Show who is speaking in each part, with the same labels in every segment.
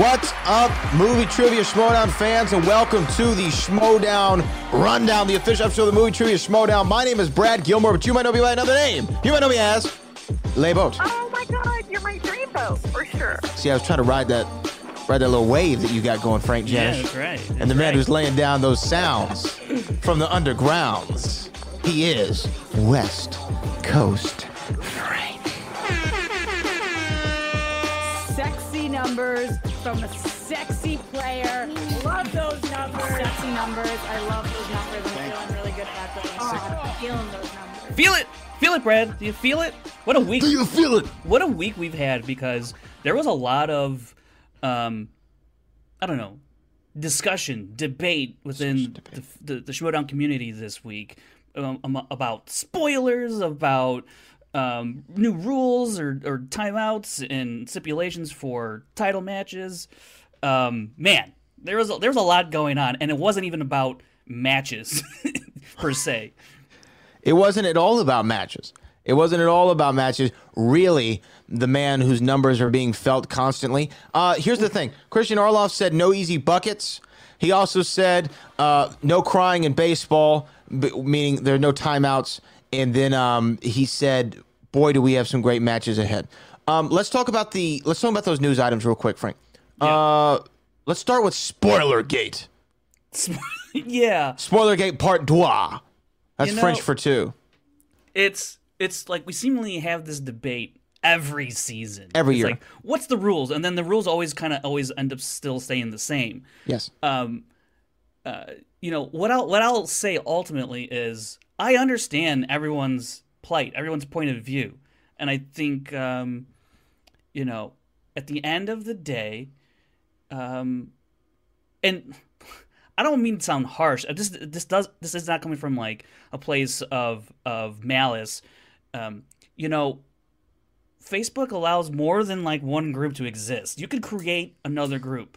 Speaker 1: What's up, movie trivia Schmodown fans, and welcome to the Schmodown Rundown, the official episode of the movie trivia Schmodown. My name is Brad Gilmore, but you might know me by another name. You might know me as Layboat.
Speaker 2: Oh my god, you're my dream boat for sure.
Speaker 1: See, I was trying to ride that, ride that little wave that you got going, Frank
Speaker 3: Yeah,
Speaker 1: Janish.
Speaker 3: that's right.
Speaker 1: and the man
Speaker 3: right.
Speaker 1: who's laying down those sounds from the undergrounds, he is West Coast
Speaker 4: numbers from a sexy player. Love those numbers. Sexy numbers. I love those numbers. I'm feeling really good about those. Oh, I'm feeling those numbers.
Speaker 3: Feel it, feel it, Brad. Do you feel it? What a week!
Speaker 1: Do you feel it?
Speaker 3: What a week we've had because there was a lot of, um, I don't know, discussion, debate within the the, the Schmodown community this week um, um, about spoilers, about um, new rules or, or timeouts and stipulations for title matches. Um, man, there was a, there was a lot going on, and it wasn't even about matches per se.
Speaker 1: It wasn't at all about matches. It wasn't at all about matches. Really, the man whose numbers are being felt constantly. Uh, here's the thing Christian Orloff said no easy buckets. He also said uh, no crying in baseball, meaning there are no timeouts. And then um, he said, boy, do we have some great matches ahead. Um, let's talk about the let's talk about those news items real quick, Frank. Uh, let's start with Spoilergate.
Speaker 3: yeah,
Speaker 1: Spoilergate Part Deux. That's
Speaker 3: You know-
Speaker 1: French for two.
Speaker 3: it's it's like we seemingly have this debate every season.
Speaker 1: Every
Speaker 3: It's
Speaker 1: year.
Speaker 3: Like, what's the rules? And then the rules always kind of always end up still staying the same.
Speaker 1: Yes.
Speaker 3: Um, uh, you know what I'll what I'll say ultimately is I understand everyone's plight, everyone's point of view, and I think um, you know at the end of the day, um, and I don't mean to sound harsh. uh, This this does this is not coming from like a place of of malice. Um, you know, Facebook allows more than like one group to exist. You could create another group,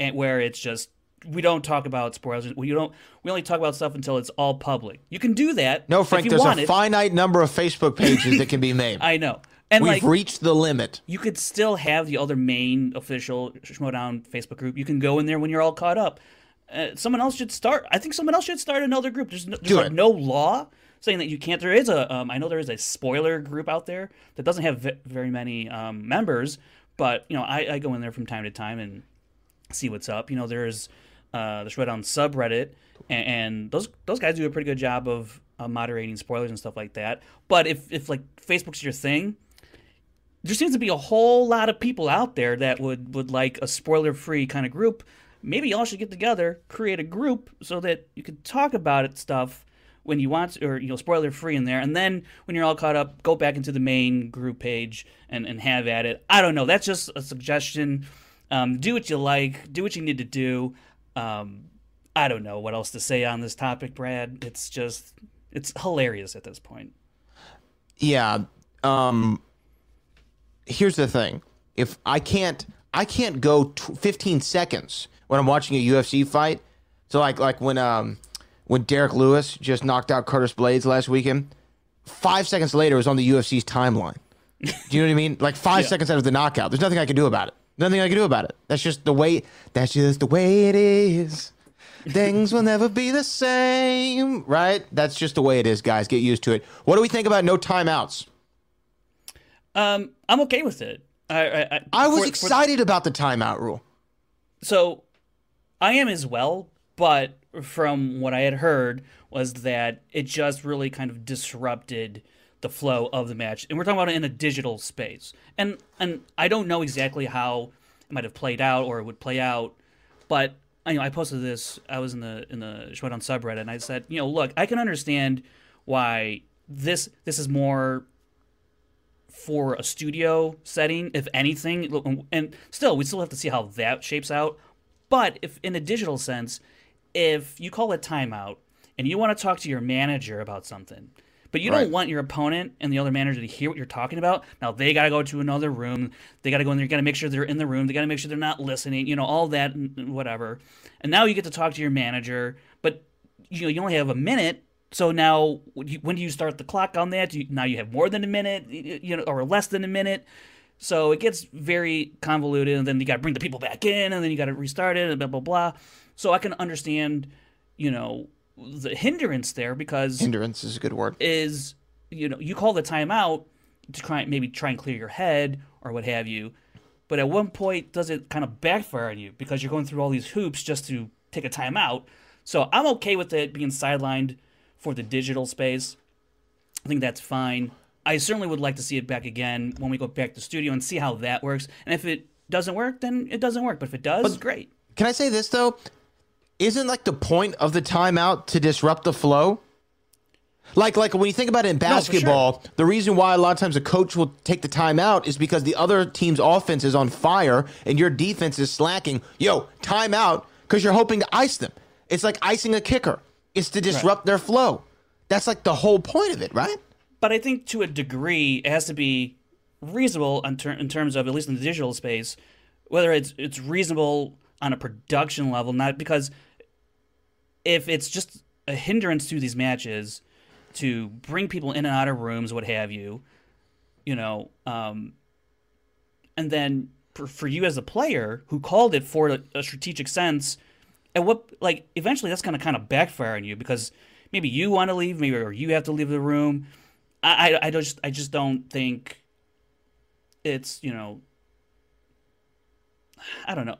Speaker 3: and where it's just we don't talk about spoilers. We don't. We only talk about stuff until it's all public. You can do that.
Speaker 1: No, Frank, there's a
Speaker 3: it.
Speaker 1: finite number of Facebook pages that can be made.
Speaker 3: I know, and
Speaker 1: We've
Speaker 3: like
Speaker 1: reached the limit.
Speaker 3: you could still have the other main official Schmodown Facebook group. You can go in there when you're all caught up. Uh, someone else should start. I think someone else should start another group. There's no, there's like no law saying that you can't. There is a. Um, I know there is a spoiler group out there that doesn't have ve- very many um, members, but you know I, I go in there from time to time and see what's up. You know, there's uh, the Schmodown subreddit, and, and those those guys do a pretty good job of uh, moderating spoilers and stuff like that. But if if like Facebook's your thing, there seems to be a whole lot of people out there that would would like a spoiler free kind of group. Maybe y'all should get together, create a group so that you could talk about it stuff when you want, or you know, spoiler free in there, and then when you're all caught up, go back into the main group page and and have at it. I don't know. That's just a suggestion. Um, do what you like. Do what you need to do. Um, I don't know what else to say on this topic, Brad. It's just it's hilarious at this point.
Speaker 1: Yeah. Um here's the thing. If I can't I can't go t- 15 seconds when I'm watching a UFC fight. So like like when um when Derrick Lewis just knocked out Curtis Blaydes last weekend, five seconds later it was on the UFC's timeline. Do you know what I mean? Like five seconds out of the knockout. There's nothing I can do about it. Nothing I can do about it. That's just the way. That's just the way it is. Things will never be the same, right? That's just the way it is, guys. Get used to it. What do we think about no timeouts?
Speaker 3: Um, I'm okay with it. I I, I,
Speaker 1: I was
Speaker 3: for- for-
Speaker 1: excited about the timeout rule.
Speaker 3: so I am as well, but from what I had heard was that it just really kind of disrupted the flow of the match. And we're talking about it in a digital space. And and I don't know exactly how it might have played out or it would play out, but I know I posted this. I was in the in the Schmodown subreddit and I said, you know, look, I can understand why this this is more for a studio setting, if anything. And still, we still have to see how that shapes out. But if in a digital sense, if you call a timeout and you want to talk to your manager about something, but you
Speaker 1: Right.
Speaker 3: don't want your opponent and the other manager to hear what you're talking about, now they got to go to another room. They got to go in there. You got to make sure they're in the room. They got to make sure they're not listening. You know, all that whatever. And now you get to talk to your manager, but you know you only have a minute. So now, when do you- when do you start the clock on that? Do you, now you have more than a minute, you know, or less than a minute. So it gets very convoluted, and then you got to bring the people back in, and then you got to restart it, and blah blah blah. So I can understand, you know, the hindrance there because
Speaker 1: Hindrance is a good word.
Speaker 3: is you know you call the timeout to try maybe try and clear your head or what have you, but at one point does it kind of backfire on you because you're going through all these hoops just to take a timeout. So I'm okay with it being sidelined for the digital space. I think that's fine. I certainly would like to see it back again when we go back to studio and see how that works. And if it doesn't work, then it doesn't work. But if it does, great.
Speaker 1: Can I say this though? Isn't like the point of the timeout to disrupt the flow? Like, like when you think about it in
Speaker 3: for sure.
Speaker 1: basketball, the reason why a lot of times a coach will take the timeout is because the other team's offense is on fire and your defense is slacking. Yo, timeout because you're hoping to ice them. It's like icing a kicker. It's to disrupt their flow. That's like the whole point of it, right?
Speaker 3: but I think to a degree it has to be reasonable in, ter- in terms of at least in the digital space, whether it's it's reasonable on a production level, not because if it's just a hindrance to these matches to bring people in and out of rooms, what have you, you know, um, and then for, for you as a player who called it for a, a strategic sense, and what like eventually that's gonna kind of backfire on you because maybe you want to leave, maybe or you have to leave the room. I, I, I just I just don't think it's you know I don't know.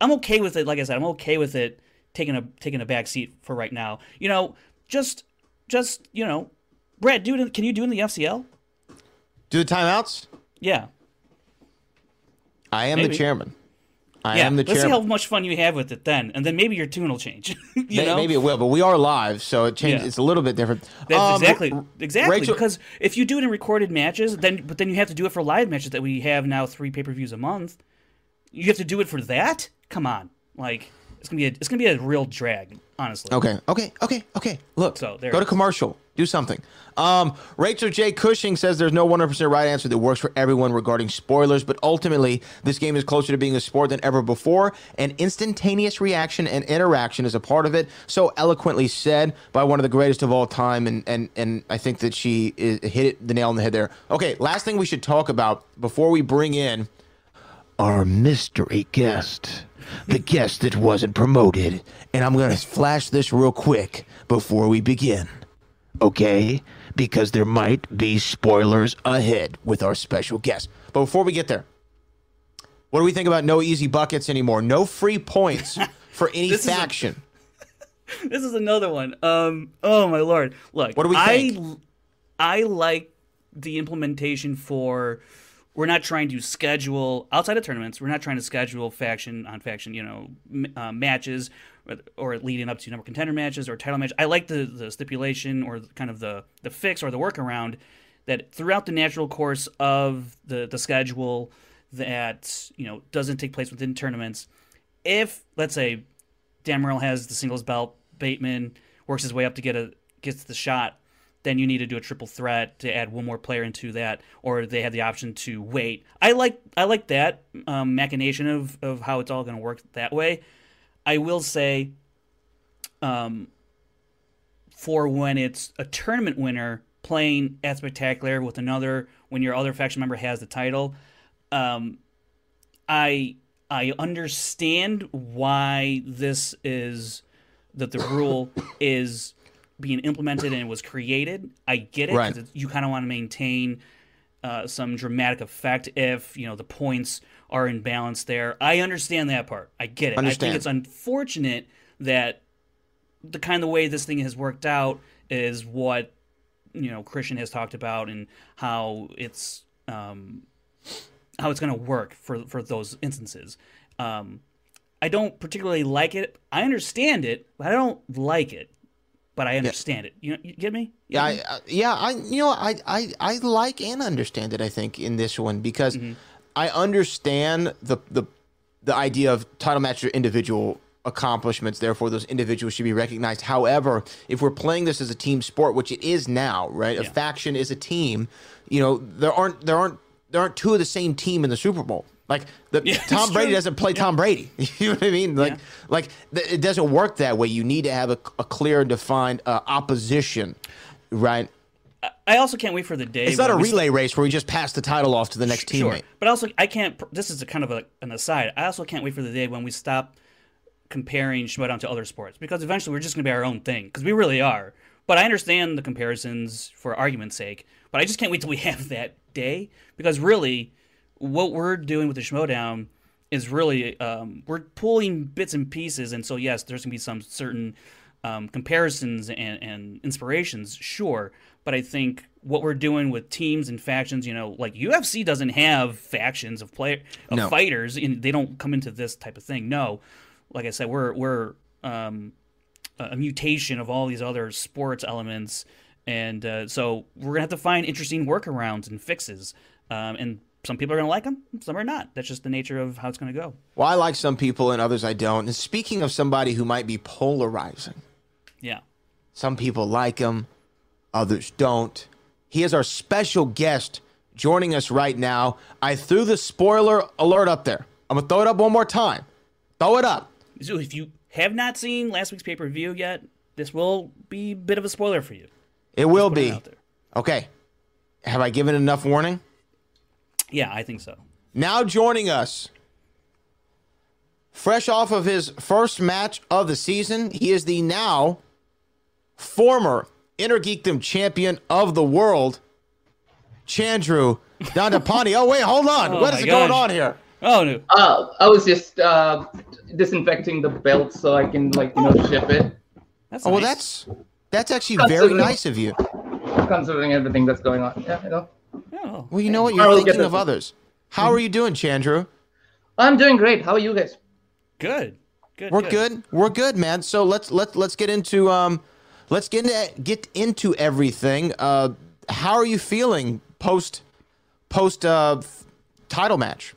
Speaker 3: I'm okay with it. Like I said, I'm okay with it taking a taking a back seat for right now. You know, just just you know, Brad, do it. Can you do it in the FCL?
Speaker 1: Do the timeouts?
Speaker 3: Yeah,
Speaker 1: I am
Speaker 3: Maybe.
Speaker 1: the chairman. I
Speaker 3: yeah.
Speaker 1: am the
Speaker 3: Let's see how much fun you have with it then, and then maybe your tune will change. you
Speaker 1: May-
Speaker 3: know,
Speaker 1: Maybe it will, but we are live, so it changes.
Speaker 3: Yeah.
Speaker 1: It's a little bit different.
Speaker 3: That's
Speaker 1: Um,
Speaker 3: exactly exactly
Speaker 1: Rachel-
Speaker 3: because if you do it in recorded matches, then but then you have to do it for live matches that we have now three pay per views a month. You have to do it for that. Come on, like it's gonna be a, it's gonna be a real drag, honestly.
Speaker 1: Okay, okay, okay, okay. Look,
Speaker 3: So, there
Speaker 1: go to commercial. Do something. Um, Rachel J. Cushing says there's no 100% right answer that works for everyone regarding spoilers, but ultimately, this game is closer to being a sport than ever before, and instantaneous reaction and interaction is a part of it. So eloquently said by one of the greatest of all time, and and and I think that she is, hit it, the nail on the head there. Okay, last thing we should talk about before we bring in our mystery guest, the guest that wasn't promoted. And I'm going to flash this real quick before we begin. Okay? Because there might be spoilers ahead with our special guest. But before we get there, what do we think about no easy buckets anymore? No free points for any
Speaker 3: This is a-
Speaker 1: faction.
Speaker 3: This is another one. Um. Oh my lord. Look.
Speaker 1: What do we
Speaker 3: I,
Speaker 1: think?
Speaker 3: I like the implementation for. We're not trying to schedule outside of tournaments. We're not trying to schedule faction on faction, you know, uh, matches or, leading up to number contender matches or title match. I like the the stipulation or kind of the the fix or the workaround that throughout the natural course of the the schedule that you know doesn't take place within tournaments. If let's say Dan Murrell has the singles belt. Bateman works his way up to get a gets the shot. Then you need to do a triple threat to add one more player into that, or they have the option to wait. I like I like that um, machination of of how it's all going to work that way. I will say, um, for when it's a tournament winner playing at spectacular with another when your other faction member has the title, um, I I understand why this is that the rule is being implemented and it was created. I get it.
Speaker 1: Right.
Speaker 3: You kind of want to maintain uh, some dramatic effect if you know the points are in balance there. I understand that part. I get it. I think it's unfortunate that the kind of way this thing has worked out is what you know Christian has talked about and how it's um, how it's going to work for for those instances. Um, I don't particularly like it. I understand it, but I don't like it. But I understand it. You, you get me? You
Speaker 1: Yeah,
Speaker 3: get me?
Speaker 1: I, yeah, I you know I, I I like and understand it. I think in this one because mm-hmm. I understand the the the idea of title match or individual accomplishments. Therefore, those individuals should be recognized. However, if we're playing this as a team sport, which it is now, right? A faction is a team. You know, there aren't there aren't there aren't two of the same team in the Super Bowl. Like the
Speaker 3: Yeah,
Speaker 1: Tom Brady
Speaker 3: true.
Speaker 1: doesn't play Tom Brady. You know what I mean? Like
Speaker 3: Yeah.
Speaker 1: like th- it doesn't work that way. You need to have a, a clear and defined uh, opposition, right?
Speaker 3: I also can't wait for the day.
Speaker 1: It's not a relay race where we just pass the title off to the next
Speaker 3: Sure.
Speaker 1: teammate.
Speaker 3: But also, I can't. This is a kind of a, an aside. I also can't wait for the day when we stop comparing Schmodown to other sports because eventually we're just going to be our own thing because we really are. But I understand the comparisons for argument's sake. But I just can't wait till we have that day because really, what we're doing with the Schmodown is really um, we're pulling bits and pieces. And so yes, there's going to be some certain um, comparisons and, and inspirations, sure. But I think what we're doing with teams and factions, you know, like UFC doesn't have factions of play of
Speaker 1: No.
Speaker 3: fighters, and they don't come into this type of thing. No, like I said, we're we're um, a a mutation of all these other sports elements, and uh, so we're gonna have to find interesting workarounds and fixes. Um, and some people are gonna like them, some are not. That's just the nature of how it's gonna go.
Speaker 1: Well, I like some people and others I don't. And speaking of somebody who might be polarizing,
Speaker 3: Yeah.
Speaker 1: some people like him, others don't. He is our special guest joining us right now. I threw the spoiler alert up there. I'm going to throw it up one more time. Throw it up.
Speaker 3: So if you have not seen last week's pay per view yet, this will be a bit of a spoiler for you.
Speaker 1: It will
Speaker 3: it
Speaker 1: be.
Speaker 3: out.
Speaker 1: Okay. Have I given enough warning?
Speaker 3: Yeah, I think so.
Speaker 1: Now joining us, fresh off of his first match of the season, he is the now former Inner Geekdom champion of the world, Chandru Dandapani. oh, wait, hold on.
Speaker 3: Oh
Speaker 1: what
Speaker 3: my
Speaker 1: going on here?
Speaker 3: Oh no.
Speaker 5: Uh, I was just uh, disinfecting the belt so I can like you know ship it,
Speaker 3: That's
Speaker 1: Oh, well,
Speaker 3: nice.
Speaker 1: that's that's actually very nice of you.
Speaker 5: considering everything that's going on. Yeah, you know.
Speaker 3: Oh,
Speaker 1: Well, you know what? You're
Speaker 5: will
Speaker 1: thinking of
Speaker 5: one.
Speaker 1: others. How are you doing, Chandru?
Speaker 5: I'm doing great. How are you guys?
Speaker 3: good. Good.
Speaker 1: We're good. We're good, man. So let's let's let's get into um let's get into get into everything. Uh how are you feeling post post uh title match?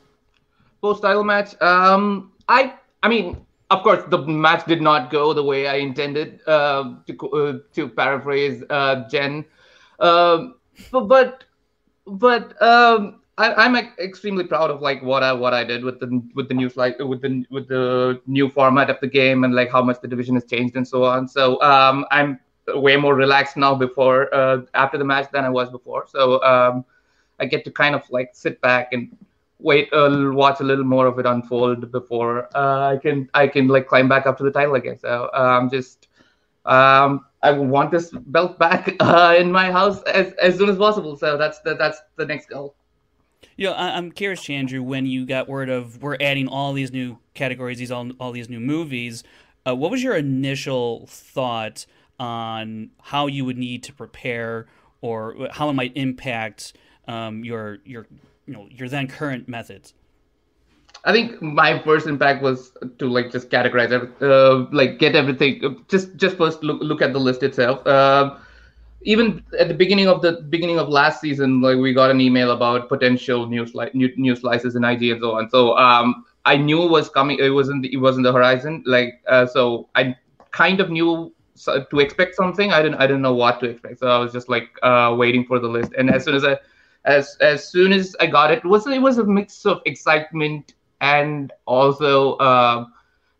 Speaker 5: Post title match. Um, I I mean, of course, the match did not go the way I intended. Uh, to uh, to paraphrase uh, Jen, um, but but but um, I, I'm extremely proud of like what I what I did with the with the new like with the with the new format of the game and like how much the division has changed and so on. So um, I'm way more relaxed now before uh, after the match than I was before. So um, I get to kind of like sit back and wait uh, watch a little more of it unfold before uh, I can I can like climb back up to the title again. So I'm um, just um, I want this belt back uh, in my house as, as soon as possible. So that's the, that's the next goal.
Speaker 3: You know, I, I'm curious, Chandru, when you got word of we're adding all these new categories, these all all these new movies. Uh, what was your initial thought on how you would need to prepare, or how it might impact um, your your you know your then current methods?
Speaker 5: I think my first impact was to like just categorize, uh, like get everything. uh, Just just first look look at the list itself. Um even at the beginning of the beginning of last season, like we got an email about potential new sli- new, new slices in IG and so on. So um, I knew it was coming. It wasn't it wasn't the horizon. Like uh, so, I kind of knew to expect something. I didn't I didn't know what to expect. So I was just like uh, waiting for the list. And as soon as I as as soon as I got it, it was it was a mix of excitement and also uh,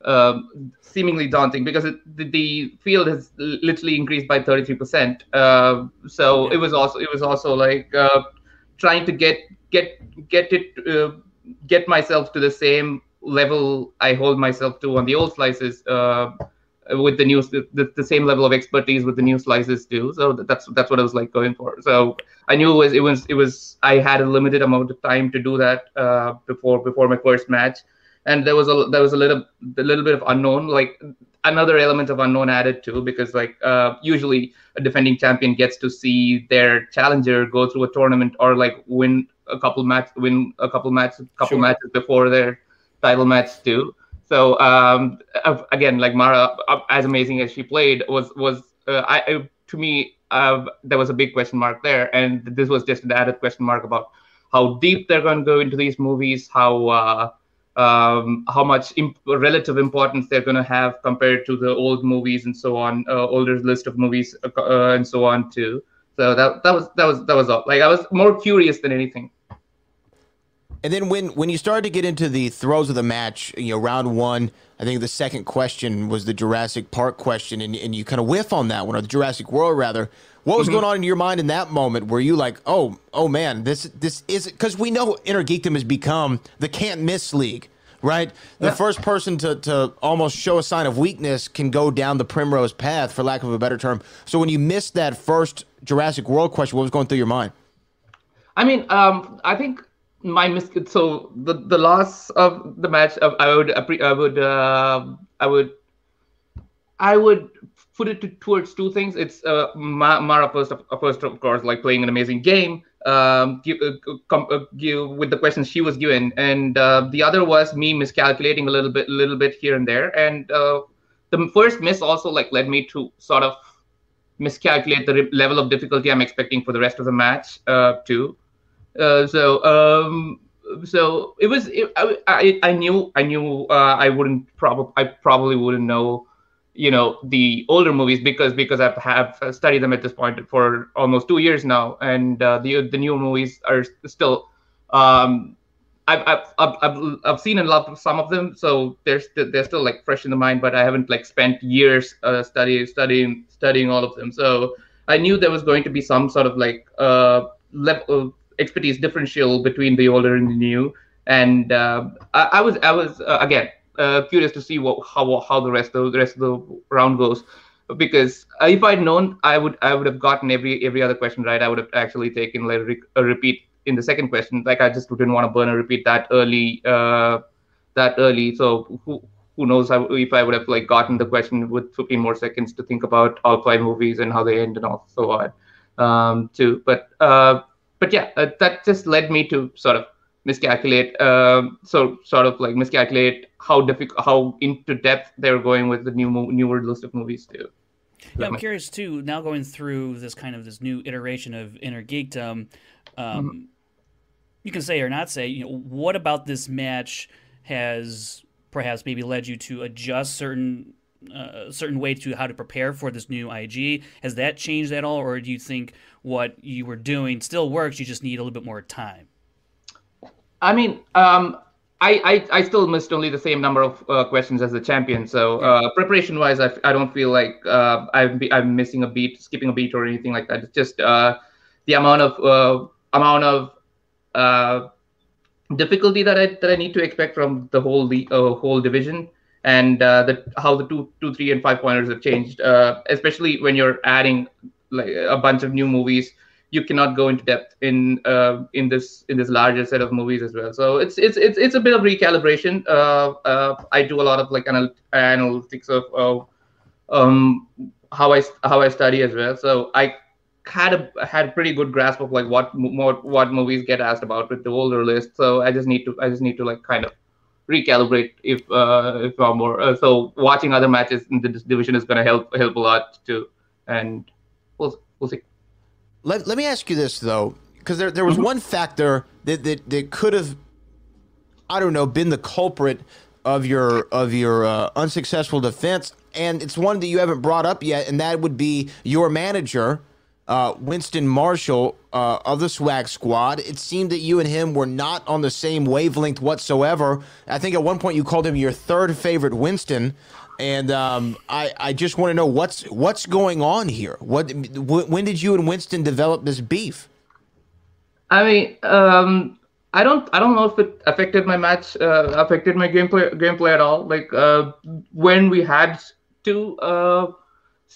Speaker 5: um, seemingly daunting because it, the, the field has literally increased by 33%. Uh, so it was also it was also like uh, trying to get get get it uh, get myself to the same level I hold myself to on the old slices uh, with the new the, the same level of expertise with the new slices too. So that's that's what I was like going for. So I knew it was it was it was I had a limited amount of time to do that uh, before before my first match, and there was a there was a little a little bit of unknown like another element of unknown added too because like uh, usually a defending champion gets to see their challenger go through a tournament or like win a couple match win a couple matches couple
Speaker 1: Sure.
Speaker 5: matches before their title match too. So um, again, like Mara, uh, as amazing as she played, was was uh, I, to me uh, there was a big question mark there, and this was just an added question mark about how deep they're going to go into these movies, how uh, um, how much imp- relative importance they're going to have compared to the old movies and so on, uh, older list of movies uh, and so on too. So that that was that was that was all. Like I was more curious than anything.
Speaker 1: And then when when you started to get into the throes of the match, you know, round one, I think the second question was the Jurassic Park question, and, and you kind of whiff on that one, or the Jurassic World rather. What was going on in your mind in that moment? Were you like, oh, oh man, this this is because we know Inner Geekdom has become the can't miss league, right? The
Speaker 5: Yeah.
Speaker 1: first person to to almost show a sign of weakness can go down the primrose path, for lack of a better term. So when you missed that first Jurassic World question, what was going through your mind?
Speaker 5: I mean, um, I think my mis- so the the loss of the match, I would I would uh, I would I would put it to, towards two things. It's uh, Mara first, of, first of course, like playing an amazing game. Um, give, uh, com- uh, give with the questions she was given, and uh, the other was me miscalculating a little bit, little bit here and there. And the first miss also like led me to sort of miscalculate the re- level of difficulty I'm expecting for the rest of the match too. Uh, so um, so it was it, I, I I knew I knew uh, I wouldn't probably I probably wouldn't know you know the older movies because because I've studied them at this point for almost two years now. And uh, the the new movies are still um I've, I've, I've, I've, seen and loved some of them. So they're st- they're still like fresh in the mind but I haven't like spent years uh, studying studying studying all of them. So I knew there was going to be some sort of like uh level expertise differential between the older and the new. And uh, I, I was I was uh, again uh, curious to see what how how the rest of the rest of the round goes. Because if I'd known I would I would have gotten every every other question right. I would have actually taken like a repeat in the second question. Like I just didn't want to burn a repeat that early uh, that early. So who who knows if I would have like gotten the question with 15 more seconds to think about all five movies and how they end and all so on um, too. But uh, but yeah uh, that just led me to sort of miscalculate um, so sort of like miscalculate how difficult how into depth they're going with the new mo- newer list of movies too
Speaker 3: Yeah, I'm curious too. Now going through this kind of this new iteration of inner geekdom, um, you can say or not say, you know, what about this match has perhaps maybe led you to adjust certain uh, certain way to how to prepare for this new IG? Has that changed at all, or do you think what you were doing still works? You just need a little bit more time.
Speaker 5: I mean, um, I, I I still missed only the same number of uh, questions as the champion. So uh, preparation wise, I, I don't feel like uh, I'm be- I'm missing a beat, skipping a beat, or anything like that. It's just uh, the amount of uh, amount of uh, difficulty that I that I need to expect from the whole the uh, whole division, and uh, the how the two two three and five pointers have changed, uh, especially when you're adding like a bunch of new movies you cannot go into depth in uh, in this in this larger set of movies as well. So it's it's it's it's a bit of recalibration. Uh, uh, I do a lot of like anal- analytics of um, how I how I study as well. So I had a had a pretty good grasp of like what more what movies get asked about with the older list. So I just need to I just need to like kind of recalibrate if uh, if I'm more. Uh, so watching other matches in this division is going to help help a lot too. And we'll we'll see.
Speaker 1: Let, let me ask you this though, because there there was one factor that, that that could have, I don't know, been the culprit of your of your uh, unsuccessful defense, and it's one that you haven't brought up yet, and that would be your manager, uh, Winston Marshall uh, of the Swag Squad. It seemed that you and him were not on the same wavelength whatsoever. I think at one point you called him your third favorite Winston, and um, I I just want to know what's what's going on here. What when did you and Winston develop this beef?
Speaker 5: I mean, um, I don't I don't know if it affected my match, uh, affected my gameplay gameplay at all. Like uh, when we had to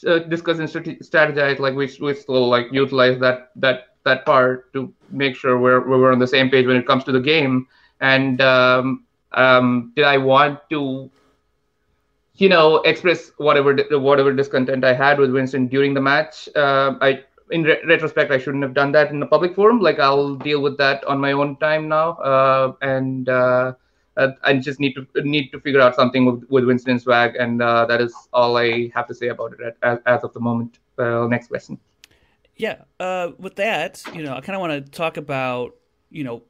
Speaker 5: uh, uh, discuss and strategize, like we we still like utilize that that that part to make sure we're we're on the same page when it comes to the game. And um, um, did I want to, you know, express whatever whatever discontent I had with Winston during the match? Uh, I in re- retrospect, I shouldn't have done that in a public forum. Like I'll deal with that on my own time now, uh, and uh, I just need to need to figure out something with, with Winston Swag, and uh, that is all I have to say about it at, as, as of the moment. Uh, next question.
Speaker 3: Yeah. Uh, with that, you know, I kind of want to talk about, you know,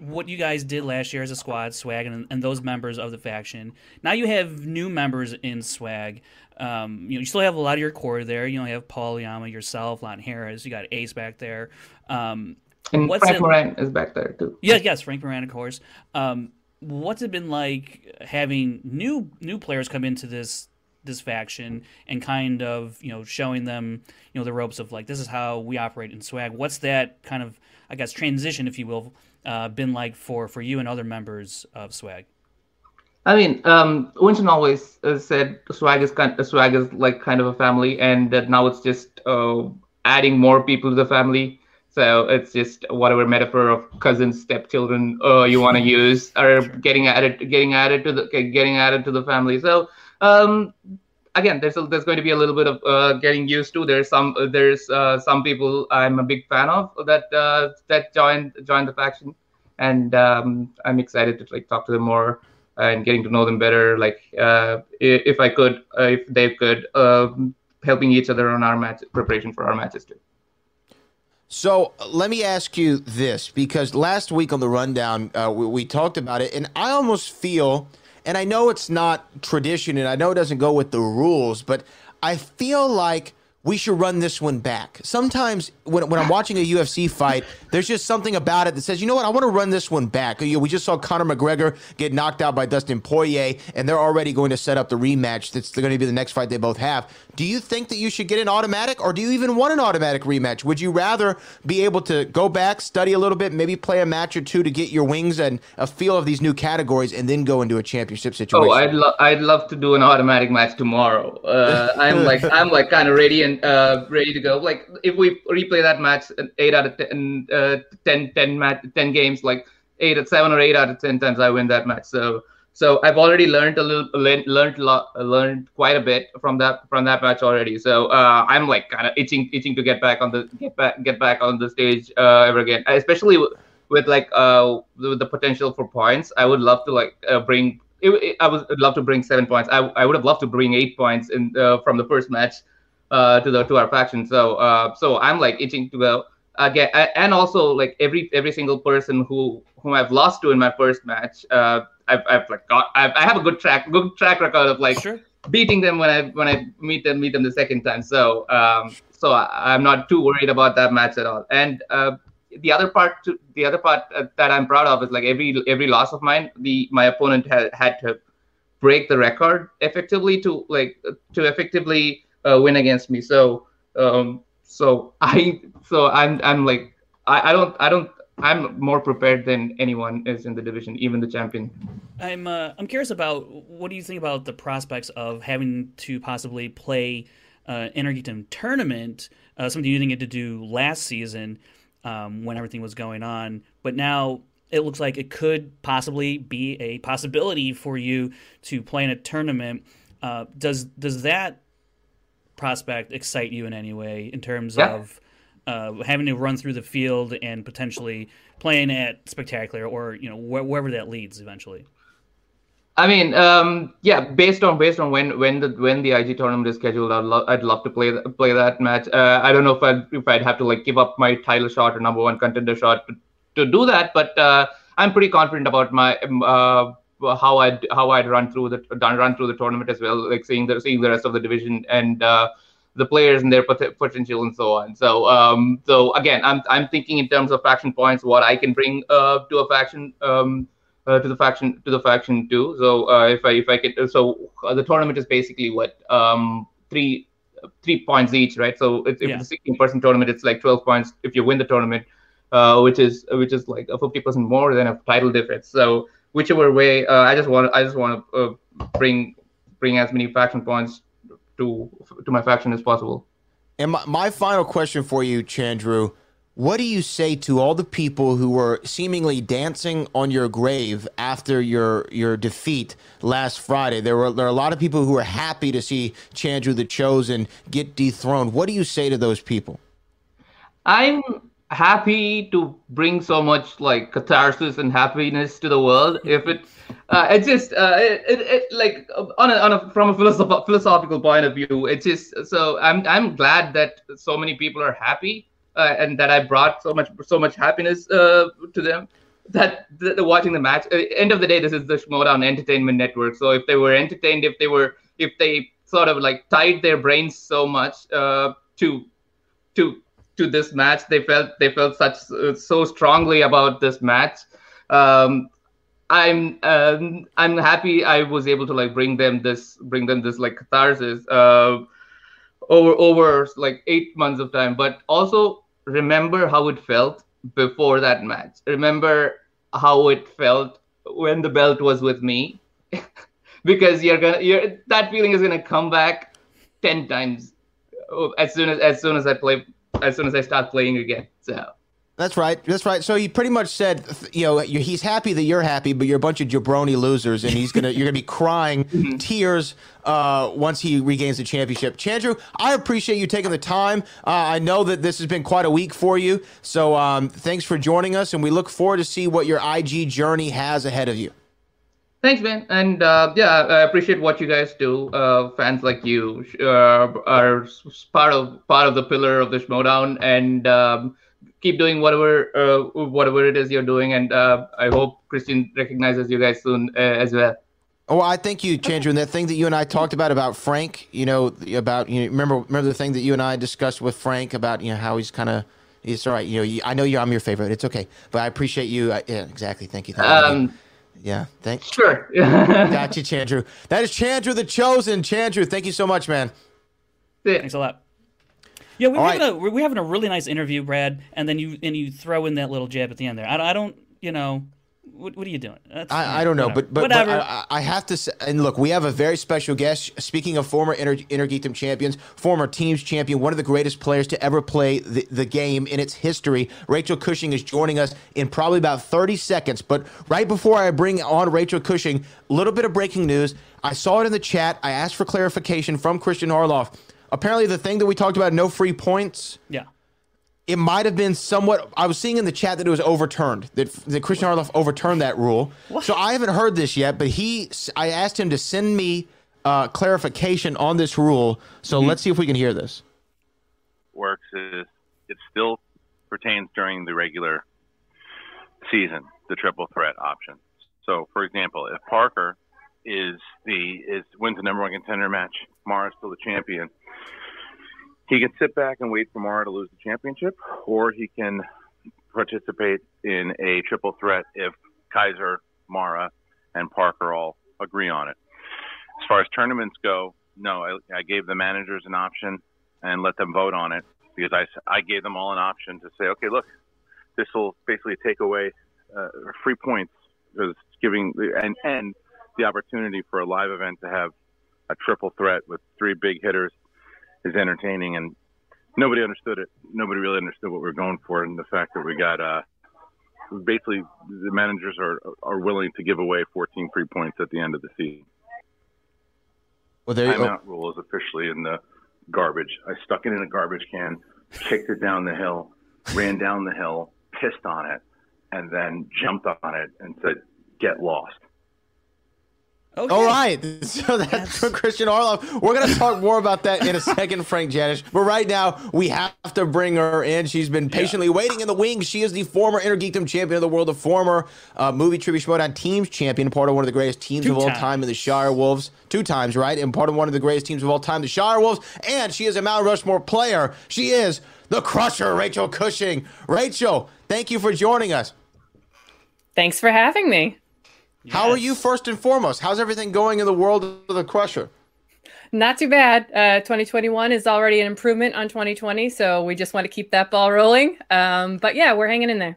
Speaker 3: what you guys did last year as a squad, Swag, and, and those members of the faction. Now you have new members in Swag. Um, you know, you still have a lot of your core there. You know, you have Paul Yama, yourself, Lon Harris. You got Ace back there. Um,
Speaker 5: And
Speaker 3: what's
Speaker 5: Frank
Speaker 3: it-
Speaker 5: Moran is back there too.
Speaker 3: yeah, yes, Frank Moran, of course. Um, what's it been like having new new players come into this this faction and kind of you know showing them you know the ropes of like this is how we operate in swag what's that kind of i guess transition if you will uh, been like for for you and other members of swag
Speaker 5: I mean, um, Winston always uh, said swag is kind swag is like kind of a family, and that now it's just uh, adding more people to the family. So it's just whatever metaphor of cousins, stepchildren uh, you want to use are getting added, getting added to the getting added to the family. So um, again, there's a, there's going to be a little bit of uh, getting used to. There's some there's uh, some people I'm a big fan of that uh, that joined joined the faction, and um, I'm excited to like talk to them more and getting to know them better. Like uh, if I could, uh, if they could, um helping each other on our match preparation for our matches too.
Speaker 1: So let me ask you this, because last week on the rundown, uh, we, we talked about it, and I almost feel, and I know it's not tradition, and I know it doesn't go with the rules, but I feel like we should run this one back. Sometimes when, when I'm watching a UFC fight, there's just something about it that says, you know what, I want to run this one back. We just saw Conor McGregor get knocked out by Dustin Poirier, and they're already going to set up the rematch. That's going to be the next fight they both have. Do you think that you should get an automatic, or do you even want an automatic rematch? Would you rather be able to go back, study a little bit, maybe play a match or two to get your wings and a feel of these new categories, and then go into a championship situation?
Speaker 5: Oh, I'd lo- I'd love to do an automatic match tomorrow. Uh, I'm like I'm like kind of ready and uh, ready to go. Like if we replay that match, an eight out of ten, uh, 10, 10 match, ten games, like eight at seven or eight out of ten times I win that match. So so I've already learned a little, learned learned quite a bit from that from that match already. So uh, I'm like kind of itching itching to get back on the get back get back on the stage uh, ever again, especially. With, with like uh the, the potential for points i would love to like uh, bring it, it- I would love to bring seven points. I, I would have loved to bring eight points in uh, from the first match uh, to the to our faction. So so I'm like itching to go again, and also like every every single person who whom I've lost to in my first match, uh, I've, I've like got I've, I have a good track good track record of like
Speaker 3: Sure.
Speaker 5: beating them when I when I meet them meet them the second time. So um, so I, I'm not too worried about that match at all. And uh, the other part to the other part uh, that I'm proud of is like every every loss of mine, the my opponent had had to break the record effectively to like to effectively uh, win against me. So um, so I so I'm I'm like I, I don't I don't I'm more prepared than anyone is in the division, even the champion.
Speaker 3: I'm uh, I'm curious about what do you think about the prospects of having to possibly play uh, Inner Geekdom tournament, uh, something you didn't get to do last season um, when everything was going on, but now it looks like it could possibly be a possibility for you to play in a tournament. Uh, does does that prospect excite you in any way in terms
Speaker 5: Yeah.
Speaker 3: of uh, having to run through the field and potentially playing at spectacular or you know wh- wherever that leads eventually?
Speaker 5: I mean, um, yeah, based on based on when when the when the IG tournament is scheduled, I'd love I'd love to play th- play that match. Uh, I don't know if I'd if I'd have to like give up my title shot or number one contender shot to, to do that, but uh, I'm pretty confident about my um, uh, how I'd how I'd run through the run through the tournament as well, like seeing the seeing the rest of the division and uh, the players and their pot- potential and so on. So um, so again, I'm I'm thinking in terms of faction points, what I can bring uh, to a faction. Um, uh, to the faction to the faction too. So uh, if I if I can so the tournament is basically what um three three points each, right? So if, if
Speaker 3: Yeah.
Speaker 5: it's a sixteen person tournament, it's like twelve points if you win the tournament, uh, which is which is like a fifty percent more than a title difference. So whichever way, uh, I just want I just want to uh, bring bring as many faction points to to my faction as possible.
Speaker 1: And my, my final question for you, Chandru, what do you say to all the people who were seemingly dancing on your grave after your your defeat last Friday? There were there are a lot of people who were happy to see Chandru the Chosen get dethroned. What do you say to those people?
Speaker 5: I'm happy to bring so much like catharsis and happiness to the world. If it, uh, it just, uh, it, it, it like on a, on a from a philosoph- philosophical point of view, it's just so I'm I'm glad that so many people are happy uh, and that I brought so much so much happiness uh, to them. That the, the watching the match. Uh, end of the day, this is the Schmodown Entertainment Network. So if they were entertained, if they were, if they sort of like tied their brains so much uh, to to to this match. They felt they felt such uh, so strongly about this match. Um, I'm um, I'm happy I was able to like bring them this bring them this like catharsis uh, over over like eight months of time. But also remember how it felt before that match. Remember how it felt when the belt was with me, because you're gonna you're that feeling is gonna come back ten times uh, as soon as as soon as I play as soon as I start playing again. So
Speaker 1: That's right. That's right. So he pretty much said, you know, he's happy that you're happy, but you're a bunch of jabroni losers, and he's gonna you're gonna be crying tears uh, once he regains the championship. Chandru, I appreciate you taking the time. Uh, I know that this has been quite a week for you, so um, thanks for joining us, and we look forward to see what your IG journey has ahead of you.
Speaker 5: Thanks, man, and uh, yeah, I appreciate what you guys do. Uh, fans like you uh, are part of part of the pillar of the Schmodown, and um, keep doing whatever uh, whatever it is you're doing. And uh, I hope Christian recognizes you guys soon uh, as well.
Speaker 1: Oh, I thank you, Chandru. And that thing that you and I talked about about Frank, you know, about you know, remember remember the thing that you and I discussed with Frank about you know how he's kind of. It's all right. You know, you, I know you. I'm your favorite. It's okay, but I appreciate you. I, yeah, exactly. Thank you. Thank you.
Speaker 5: Um,
Speaker 1: yeah. Thank.
Speaker 5: sure.
Speaker 1: Got you, Chandru. That is Chandru the Chosen. Chandru, thank you so much, man.
Speaker 3: Thanks a lot. Yeah, we're having,
Speaker 1: right.
Speaker 3: a, we're we're having a really nice interview, Brad, and then you and you throw in that little jab at the end there. I, I don't, you know, what, what are you doing? That's,
Speaker 1: I, I don't know,
Speaker 3: whatever.
Speaker 1: but but, but. I, I have to say, and look, we have a very special guest. Speaking of former Inter, Inner Geekdom champions, former teams champion, one of the greatest players to ever play the, the game in its history, Rachel Cushing is joining us in probably about 30 seconds. But right before I bring on Rachel Cushing, a little bit of breaking news. I saw it in the chat. I asked for clarification from Christian Orloff. Apparently, the thing that we talked about, no free points,
Speaker 3: yeah.
Speaker 1: It might have been somewhat. I was seeing in the chat that it was overturned. That that Christian Orloff overturned that rule. So I haven't heard this yet. But he, I asked him to send me uh, clarification on this rule. So let's see if we can hear this.
Speaker 6: works is it still pertains during the regular season, the triple threat option. So, for example, if Parker is the is wins the number one contender match, Mara's still the champion. He can sit back and wait for Mara to lose the championship, or he can participate in a triple threat if Kaiser, Mara, and Parker all agree on it. As far as tournaments go, no, I, I gave the managers an option and let them vote on it because I, I gave them all an option to say, okay, look, this will basically take away uh, free points because giving and and the opportunity for a live event to have a triple threat with three big hitters is entertaining and nobody understood it. Nobody really understood what we are going for and the fact that we got uh basically the managers are are willing to give away 14 free points at the end of the season.
Speaker 1: Well, there you go.
Speaker 6: Timeout rule is officially in the garbage. I stuck it in a garbage can, kicked it down the hill, ran down the hill, pissed on it, and then jumped on it and said, "Get lost."
Speaker 3: Okay.
Speaker 1: All right, so that's for Christian Orloff. We're going to talk more about that in a second, Frank Janish. But right now, we have to bring her in. She's been patiently waiting in the wings. She is the former Inner Geekdom champion of the world, the former uh, movie trivia Schmodown teams champion, part of one of the greatest teams
Speaker 3: Two
Speaker 1: of all
Speaker 3: times.
Speaker 1: time in the Shire Wolves. Two times, right? And part of one of the greatest teams of all time, the Shire Wolves. And she is a Mount Rushmore player. She is the Crusher, Rachel Cushing. Rachel, thank you for joining us.
Speaker 7: Thanks for having me.
Speaker 1: How are you, first and foremost? How's everything going in the world of the Crusher?
Speaker 7: Not too bad. Uh, 2021 is already an improvement on 2020, so we just want to keep that ball rolling. Um, but yeah, we're hanging in there.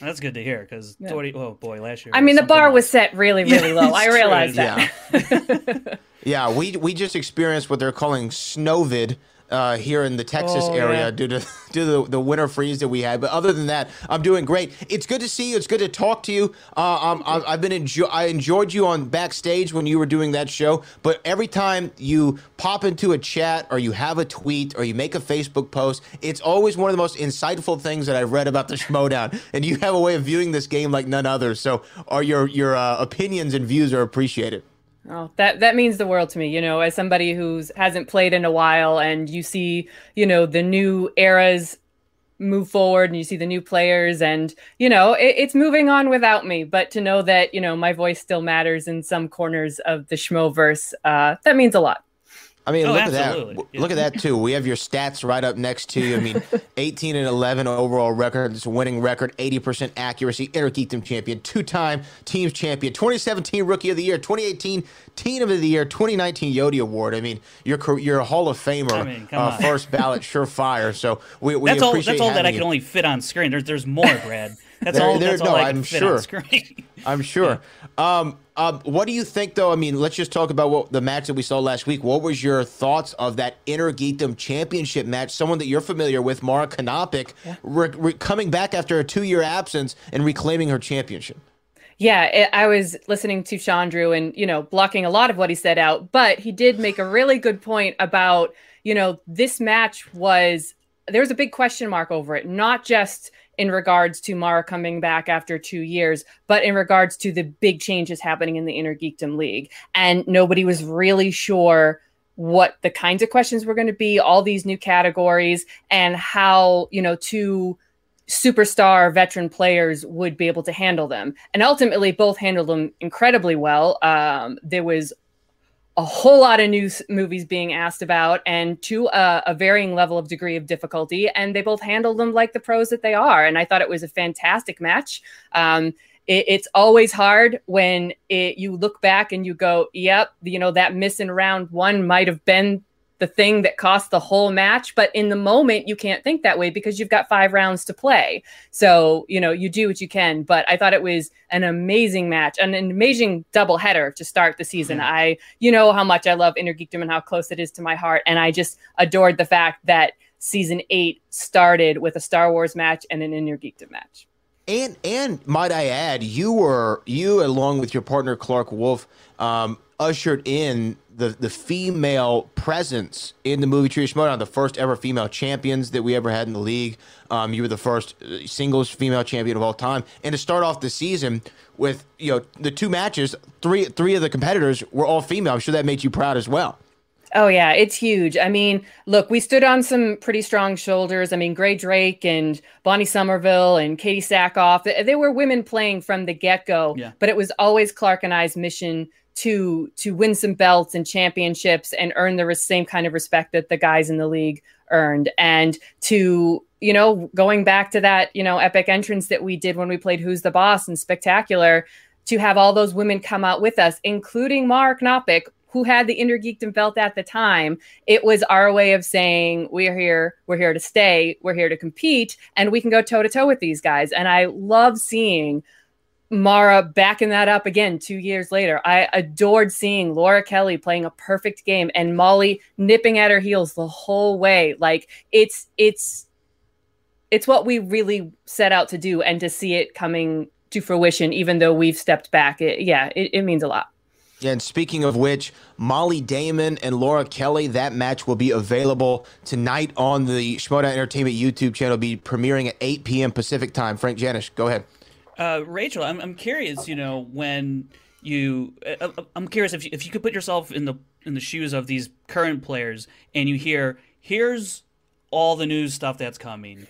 Speaker 3: That's good to hear because
Speaker 7: Yeah.
Speaker 3: oh boy, last year.
Speaker 7: I mean, the bar
Speaker 3: else.
Speaker 7: was set really, really
Speaker 3: Yeah,
Speaker 7: low. I
Speaker 3: it's true.
Speaker 7: realize that.
Speaker 1: Yeah, we we just experienced what they're calling snowvid uh, here in the Texas
Speaker 7: Oh,
Speaker 1: area
Speaker 7: yeah.
Speaker 1: due to due to the, the winter freeze that we had. But other than that, I'm doing great. It's good to see you. It's good to talk to you. Uh, um, I've I've been enjoy- I enjoyed you on backstage when you were doing that show. But every time you pop into a chat or you have a tweet or you make a Facebook post, it's always one of the most insightful things that I've read about the Schmodown. And you have a way of viewing this game like none other. So, are your your uh, opinions and views are appreciated.
Speaker 7: Oh, that that means the world to me. You know, as somebody who's hasn't played in a while, and you see, you know, the new eras move forward, and you see the new players, and you know, it, it's moving on without me. But to know that you know my voice still matters in some corners of the Schmoverse, uh, that means a lot.
Speaker 1: I mean,
Speaker 3: Oh,
Speaker 1: look
Speaker 3: absolutely.
Speaker 1: at that. W- Look at that too. We have your stats right up next to you. I mean, 18 and 11 overall record. It's a winning record, 80% accuracy, Inner Geekdom champion, two-time teams champion, 2017 Rookie of the Year, 2018 Team of the Year, 2019 Yodi Award. I mean, you're you're a Hall of Famer,
Speaker 3: I mean,
Speaker 1: uh, first ballot, surefire. So we, we
Speaker 3: That's all. That's all that I can
Speaker 1: you.
Speaker 3: only fit on screen. There's there's more, Brad. That's
Speaker 1: There-
Speaker 3: all.
Speaker 1: there-
Speaker 3: That's all
Speaker 1: no,
Speaker 3: I can
Speaker 1: I'm
Speaker 3: fit
Speaker 1: sure.
Speaker 3: on screen.
Speaker 1: I'm sure. Um, um, what do you think, though? I mean, let's just talk about what the match that we saw last week. What was your thoughts of that Inner Geekdom Championship match? Someone that you're familiar with, Mara Kanopik, re- re- coming back after a two-year absence and reclaiming her championship.
Speaker 7: Yeah, it, I was listening to Chandru and, you know, blocking a lot of what he said out, but he did make a really good point about, you know, this match was there was a big question mark over it, not just in regards to Mara coming back after two years, but in regards to the big changes happening in the Inner Geekdom League. And nobody was really sure what the kinds of questions were going to be, all these new categories, and how, you know, two superstar veteran players would be able to handle them. And ultimately, both handled them incredibly well. Um, there was a whole lot of new movies being asked about and to a, a varying level of degree of difficulty. And they both handled them like the pros that they are. And I thought it was a fantastic match. Um, it, it's always hard when it, you look back and you go, yep, you know, that miss in round one might have been the thing that cost the whole match. But in the moment, you can't think that way because you've got five rounds to play. So, you know, you do what you can. But I thought it was an amazing match, an, an amazing double header to start the season. I, you know, how much I love Inner Geekdom and how close it is to my heart. And I just adored the fact that season eight started with a Star Wars match and an Inner Geekdom match.
Speaker 1: And and might I add, you were you along with your partner Clarke Wolfe um, ushered in the the female presence in the movie Trivia Schmodown, the first ever female champions that we ever had in the league. Um, you were the first uh, singles female champion of all time, and to start off the season with you know the two matches, three three of the competitors were all female. I'm sure that made you proud as well.
Speaker 7: Oh yeah, it's huge. I mean, look, we stood on some pretty strong shoulders. I mean, Grae Drake and Bonnie Somerville and Katee Sackhoff, they, they were women playing from the get-go,
Speaker 3: Yeah.
Speaker 7: but it was always Clarke and I's mission to to win some belts and championships and earn the same kind of respect that the guys in the league earned and to you know going back to that you know epic entrance that we did when we played who's the boss and spectacular to have all those women come out with us including mark Knopik, who had the Inner Geekdom belt at the time, it was our way of saying we're here, we're here to stay, we're here to compete, and we can go toe to toe with these guys. And I love seeing Mara backing that up again two years later. I adored seeing Laura Kelly playing a perfect game and Molly nipping at her heels the whole way. Like it's it's it's what we really set out to do, and to see it coming to fruition, even though we've stepped back, it, yeah, it, it means a lot.
Speaker 1: Yeah, and speaking of which, Molly Damon and Laura Kelly, that match will be available tonight on the Schmodown Entertainment YouTube channel, be premiering at 8 p.m. Pacific time. Frank Janish, go ahead.
Speaker 3: Uh, Rachel, I'm, I'm curious, you know, when you, uh, uh, I'm curious if you, if you could put yourself in the in the shoes of these current players, and you hear, here's all the new stuff that's coming.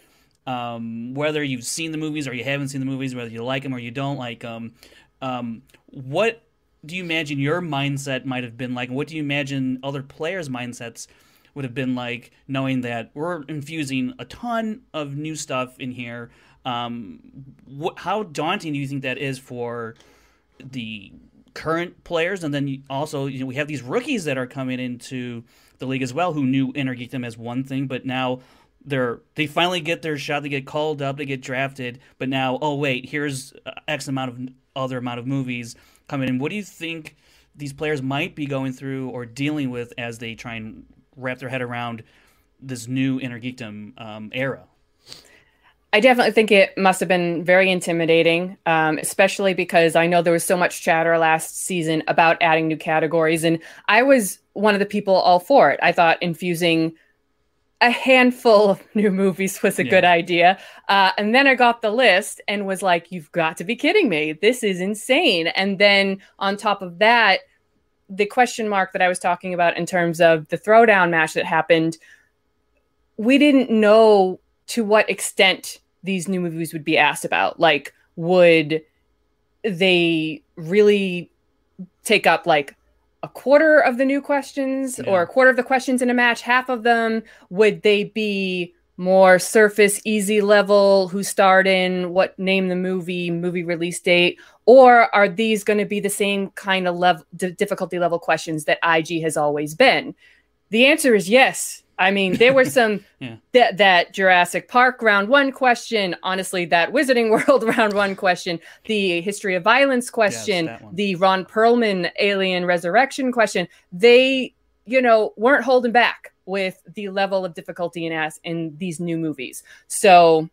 Speaker 3: Um, whether you've seen the movies or you haven't seen the movies, whether you like them or you don't like them, um, what do you imagine your mindset might have been like? What do you imagine other players' mindsets would have been like, knowing that we're infusing a ton of new stuff in here? Um, wh- how daunting do you think that is for the current players? And then also, you know, we have these rookies that are coming into the league as well who knew Inner Geekdom as one thing, but now they're they finally get their shot. They get called up. They get drafted. But now, oh wait, here's X amount of other amount of movies coming in. What do you think these players might be going through or dealing with as they try and wrap their head around this new inner geekdom um, era?
Speaker 7: I definitely think it must have been very intimidating, um, especially because I know there was so much chatter last season about adding new categories. And I was one of the people all for it. I thought infusing a handful of new movies was a yeah. good idea. Uh, and then I got the list and was like, you've got to be kidding me. This is insane. And then on top of that, the question mark that I was talking about in terms of the throwdown match that happened, we didn't know to what extent these new movies would be asked about. Like, would they really take up like a quarter of the new questions yeah. or a quarter of the questions in a match, half of them, would they be more surface, easy level, who starred in, what name the movie, movie release date, or are these going to be the same kind of level, d- difficulty level questions that IG has always been? The answer is yes. I mean, there were some yeah. that that Jurassic Park round one question, honestly, that Wizarding World round one question, the history of violence question, yes, the Ron Perlman alien resurrection question. They, you know, weren't holding back with the level of difficulty in ass in these new movies. So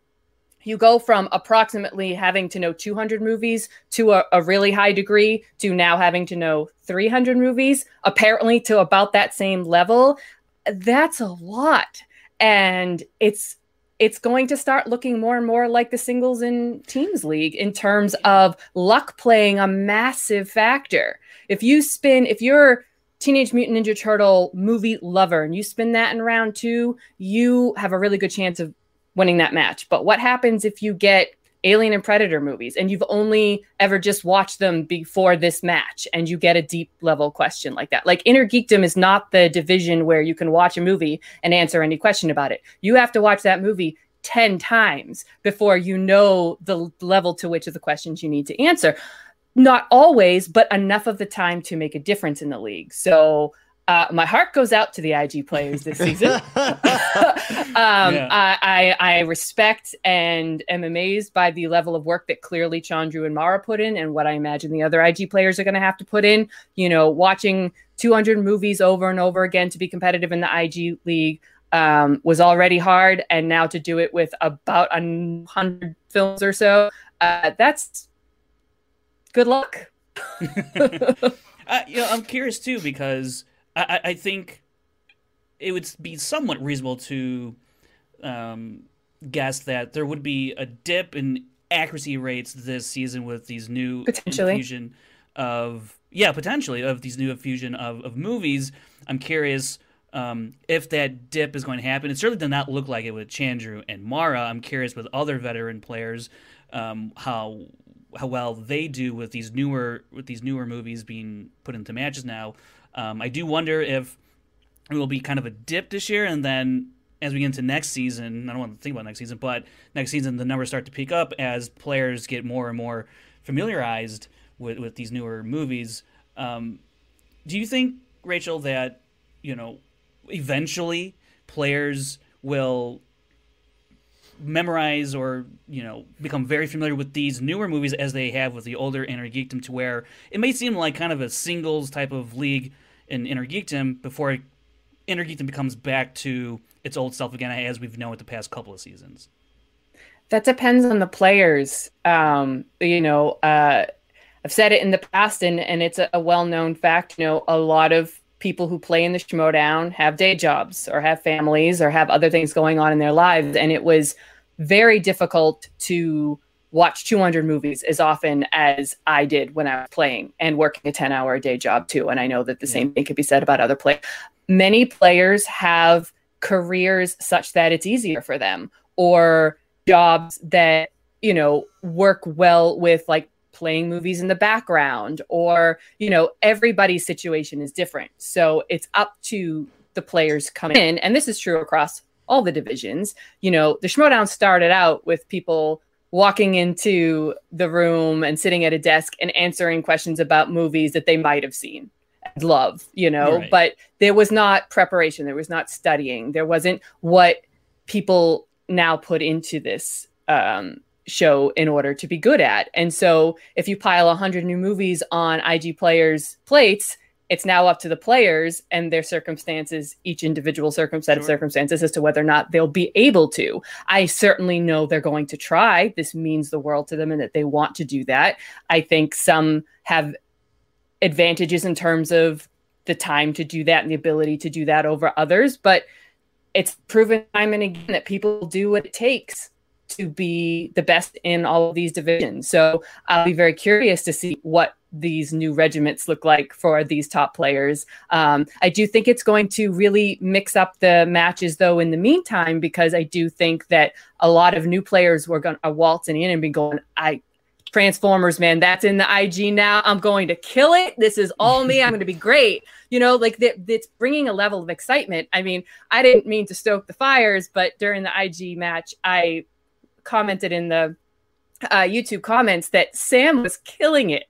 Speaker 7: you go from approximately having to know 200 movies to a, a, really high degree to now having to know 300 movies apparently to about that same level that's a lot and it's it's going to start looking more and more like the singles and teams league in terms of luck playing a massive factor if you spin if you're Teenage Mutant Ninja Turtle movie lover and you spin that in round two, you have a really good chance of winning that match. But what happens if you get Alien and Predator movies and you've only ever just watched them before this match and you get a deep level question like that. Like Inner Geekdom is not the division where you can watch a movie and answer any question about it. You have to watch that movie 10 times before you know the level to which of the questions you need to answer. Not always, but enough of the time to make a difference in the league. So uh, my heart goes out to the IG players this season. um, yeah. I, I, I, respect and am amazed by the level of work that clearly Chandru and Mara put in, and what I imagine the other IG players are going to have to put in. You know, watching 200 movies over and over again to be competitive in the IG league um, was already hard, and now to do it with about a hundred films or so, uh, that's good luck.
Speaker 3: uh, you know, I'm curious too because I, I think it would be somewhat reasonable to um, guess that there would be a dip in accuracy rates this season with these new
Speaker 7: potentially.
Speaker 3: infusion of yeah potentially of these new infusion of, of movies. I'm curious um, if that dip is going to happen. It certainly did not look like it with Chandru and Mara. I'm curious with other veteran players um, how how well they do with these newer with these newer movies being put into matches now. Um, I do wonder if it will be kind of a dip this year, and then as we get into next season, I don't want to think about next season, but next season the numbers start to peak up as players get more and more familiarized with, with these newer movies. Um, do you think, Rachel, that you know eventually players will memorize or you know become very familiar with these newer movies as they have with the older Inner Geekdom to where it may seem like kind of a singles type of league in Inner Geekdom before Inner Geekdom becomes back to its old self again as we've known it the past couple of seasons.
Speaker 7: That depends on the players. Um, you know, uh, I've said it in the past, and and it's a, a well known fact. You know, a lot of people who play in the Schmodown have day jobs or have families or have other things going on in their lives, and it was very difficult to watch 200 movies as often as I did when I was playing and working a 10 hour a day job too. And I know that the same thing could be said about other players. Many players have careers such that it's easier for them or jobs that, you know, work well with like playing movies in the background or, you know, everybody's situation is different. So it's up to the players coming in. And this is true across all the divisions. You know, the Schmodown started out with people walking into the room and sitting at a desk and answering questions about movies that they might have seen and love, you know,
Speaker 3: Right.
Speaker 7: but there was not preparation, there was not studying, there wasn't what people now put into this um, show in order to be good at. And so if you pile 100 new movies on IG players' plates, it's now up to the players and their circumstances, each individual circum- set of circumstances, as to whether or not they'll be able to. I certainly know they're going to try. This means the world to them and that they want to do that. I think some have advantages in terms of the time to do that and the ability to do that over others, but it's proven time and again that people do what it takes to be the best in all of these divisions. So I'll be very curious to see what these new regiments look like for these top players. Um, I do think it's going to really mix up the matches, though, in the meantime, because I do think that a lot of new players were going to waltzing in and be going, I. Transformers, man, that's in the IG now. I'm going to kill it. This is all me. I'm going to be great. You know, like that, it's bringing a level of excitement. I mean, I didn't mean to stoke the fires, but during the IG match, I commented in the uh, YouTube comments that Sam was killing it,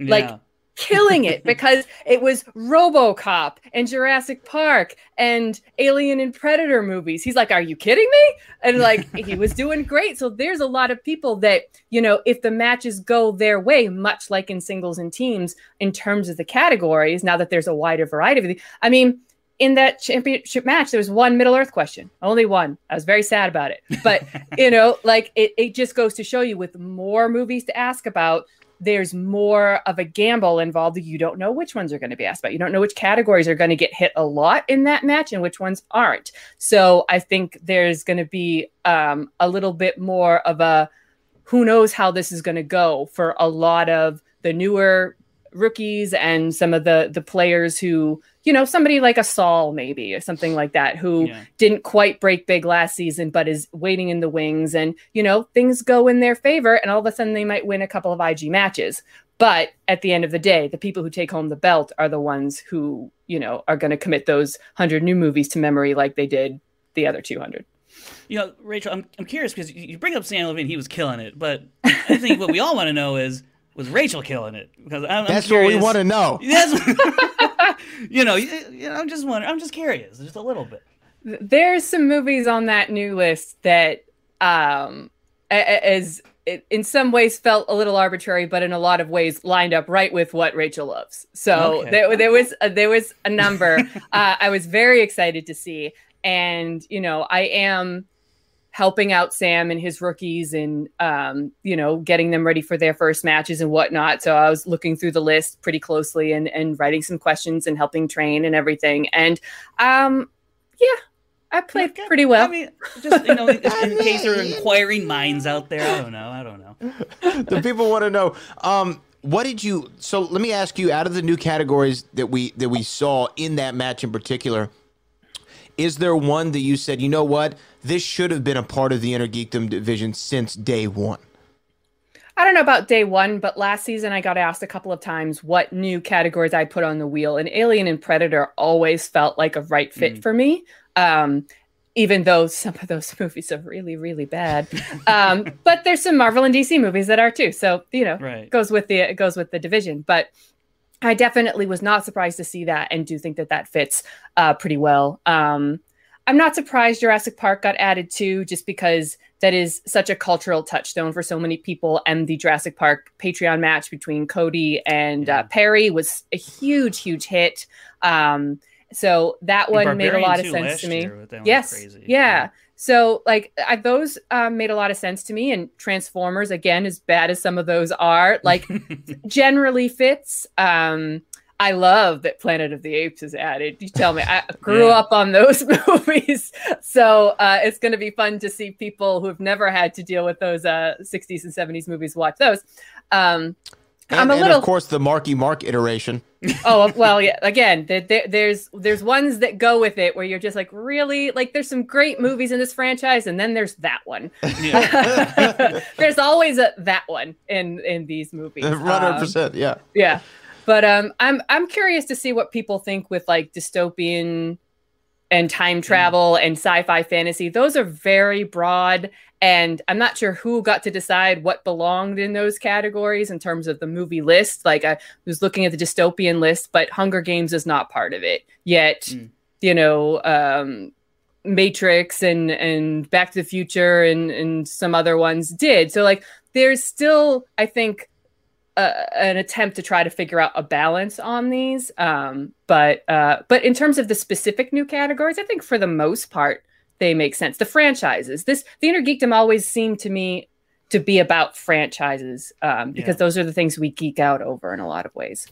Speaker 7: like killing it because it was RoboCop and Jurassic Park and Alien and Predator movies. He's like, "Are you kidding me?" And like he was doing great. So there's a lot of people that you know, if the matches go their way, much like in singles and teams, in terms of the categories, now that there's a wider variety of the, I mean. In that championship match, there was one Middle Earth question, only one. I was very sad about it, but you know, like it, it just goes to show you with more movies to ask about, there's more of a gamble involved. You don't know which ones are going to be asked about. You don't know which categories are going to get hit a lot in that match and which ones aren't. So I think there's going to be um, a little bit more of a who knows how this is going to go for a lot of the newer rookies and some of the the players who you know somebody like a Saul maybe or something like that who
Speaker 3: Yeah.
Speaker 7: didn't quite break big last season but is waiting in the wings and you know things go in their favor and all of a sudden they might win a couple of IG matches. But at the end of the day the people who take home the belt are the ones who you know are going to commit those 100 new movies to memory like they did the other 200
Speaker 3: You know, Rachel, I'm, I'm curious because you you bring up Samm Levine, he was killing it, but I think what we all want to know is was Rachel killing it? Because I'm, I'm
Speaker 1: That's what we want to know.
Speaker 3: That's, you know, you, you know, I'm just wondering. I'm just curious, just a little bit.
Speaker 7: there's some movies on that new list that um a- a- as it, in some ways felt a little arbitrary but in a lot of ways lined up right with what Rachel loves so
Speaker 3: Okay.
Speaker 7: there, there was a, there was a number uh, I was very excited to see and you know I am helping out Sam and his rookies and um, you know getting them ready for their first matches and whatnot. So I was looking through the list pretty closely and and writing some questions and helping train and everything. And um, yeah, I played pretty well.
Speaker 3: I mean, just you know, in, in case there are inquiring minds out there, I don't know. I don't know.
Speaker 1: the people want to know. Um, what did you? So let me ask you. Out of the new categories that we that we saw in that match in particular, is there one that you said, you know what, this should have been a part of the Inner Geekdom division since day one?
Speaker 7: I don't know about day one, but last season I got asked a couple of times what new categories I put on the wheel, and Alien and Predator always felt like a right fit for me. Um, even though some of those movies are really, really bad, um, but there's some Marvel and DC movies that are too. So you know,
Speaker 3: Right.
Speaker 7: goes with the it goes with the division. But I definitely was not surprised to see that, and do think that that fits uh, pretty well. Um, I'm not surprised Jurassic Park got added too, just because that is such a cultural touchstone for so many people. And the Jurassic Park Patreon match between Cody and uh, Perry was a huge, huge hit. Um, so that one made a lot of sense to me.
Speaker 3: year, that one was
Speaker 7: Yes,
Speaker 3: crazy.
Speaker 7: yeah. So like I, those um, made a lot of sense to me. And Transformers, again, as bad as some of those are, like generally fits. Um, I love that Planet of the Apes is added. You tell me, I grew
Speaker 3: Yeah.
Speaker 7: up on those movies, so uh, it's going to be fun to see people who have never had to deal with those uh, 60s and 70s movies watch those. Um,
Speaker 1: And,
Speaker 7: I'm a
Speaker 1: and
Speaker 7: little.
Speaker 1: of course the Marky Mark iteration.
Speaker 7: oh well, yeah. Again, there, there, there's there's ones that go with it where you're just like, really, like there's some great movies in this franchise, and then there's that one. there's always a that one in in these movies.
Speaker 1: One hundred
Speaker 7: Um,
Speaker 1: percent. Yeah.
Speaker 7: yeah but um i'm i'm curious to see what people think with like dystopian and time travel and sci-fi fantasy those are very broad and i'm not sure who got to decide what belonged in those categories in terms of the movie list like i was looking at the dystopian list but hunger games is not part of it yet
Speaker 3: Mm.
Speaker 7: you know um matrix and and back to the future and and some other ones did so like there's still i think uh, an attempt to try to figure out a balance on these. Um, but uh, but in terms of the specific new categories, I think for the most part they make sense. The franchises, this the inner geekdom always seemed to me to be about franchises um, because
Speaker 3: Yeah.
Speaker 7: those are the things we geek out over in a lot of ways.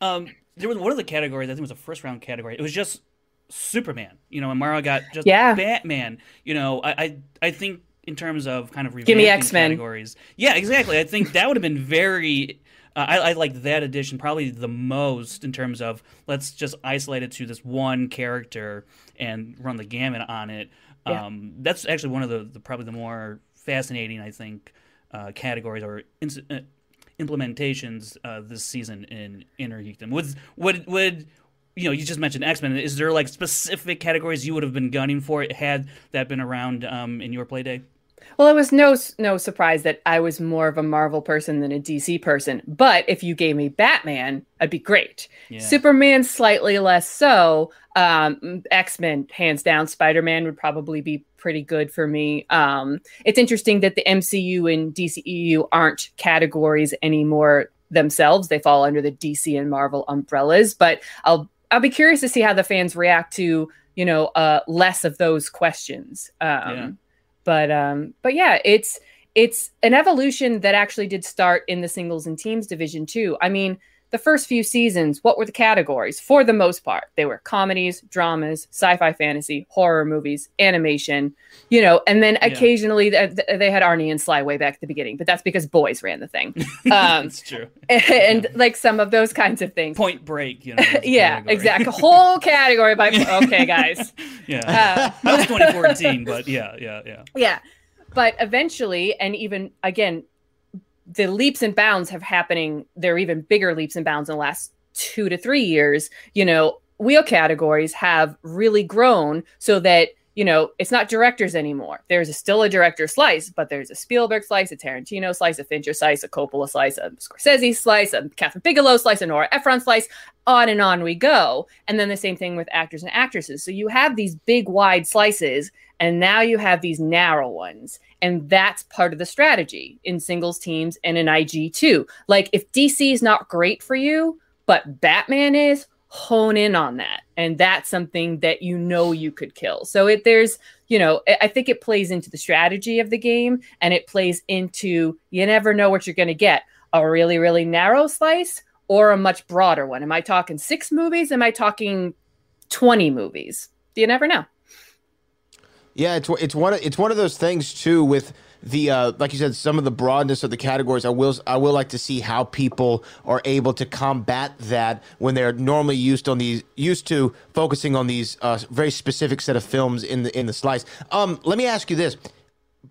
Speaker 3: Um, there was one of the categories. I think it was a first round category. It was just Superman. You know, and Mara got just
Speaker 7: Yeah.
Speaker 3: Batman. You know, I I, I think in terms of kind of
Speaker 7: give me
Speaker 3: X
Speaker 7: Men
Speaker 3: categories. Yeah, exactly. I think that would have been very. Uh, I, I like that edition probably the most in terms of let's just isolate it to this one character and run the gamut on it.
Speaker 7: Yeah.
Speaker 3: Um, that's actually one of the, the probably the more fascinating I think uh, categories or ins- uh, implementations uh, this season in Inner Geekdom. Would would would you know? You just mentioned X Men. Is there like specific categories you would have been gunning for had that been around um, in your play day?
Speaker 7: Well, it was no no surprise that I was more of a Marvel person than a DC person. But if you gave me Batman, I'd be great.
Speaker 3: Yeah.
Speaker 7: Superman, slightly less so. Um, X Men, hands down. Spider Man would probably be pretty good for me. Um, it's interesting that the MCU and DCEU aren't categories anymore themselves. They fall under the DC and Marvel umbrellas. But I'll I'll be curious to see how the fans react to you know uh, less of those questions. Um,
Speaker 3: Yeah.
Speaker 7: But um, but yeah, it's it's an evolution that actually did start in the singles and teams division too. I mean, the first few seasons, what were the categories? For the most part, they were comedies, dramas, sci-fi, fantasy, horror movies, animation, you know, and then occasionally th- they had Arnie and Sly way back at the beginning, but that's because boys ran the thing. Um,
Speaker 3: That's true.
Speaker 7: and like some of those kinds of things.
Speaker 3: Point Break, you know.
Speaker 7: yeah, exactly. Whole category by okay, guys.
Speaker 3: yeah,
Speaker 7: Uh,
Speaker 3: that was 2014, but yeah, yeah, yeah.
Speaker 7: yeah but eventually and even again the leaps and bounds have happening there are even bigger leaps and bounds in the last two to three years. You know wheel categories have really grown so that you know it's not directors anymore. There's a, still a director slice but there's a spielberg slice a tarantino slice a fincher slice a coppola slice a scorsese slice a kathryn bigelow slice a nora ephron slice on and on we go. And then the same thing with actors and actresses. So you have these big wide slices and now you have these narrow ones and that's part of the strategy in singles teams and in ig too. Like if dc is not great for you but batman is hone in on that. And that's something that you know you could kill. So it there's you know i think it plays into the strategy of the game and it plays into you never know what you're going to get. A really really narrow slice or a much broader one? Am i talking six movies? Am i talking 20 movies? You never know
Speaker 1: Yeah, it's it's one of, it's one of those things too with the uh, like you said some of the broadness of the categories. I will I will like to see how people are able to combat that when they're normally used on these used to focusing on these uh, very specific set of films in the in the slice. Um, let me ask you this.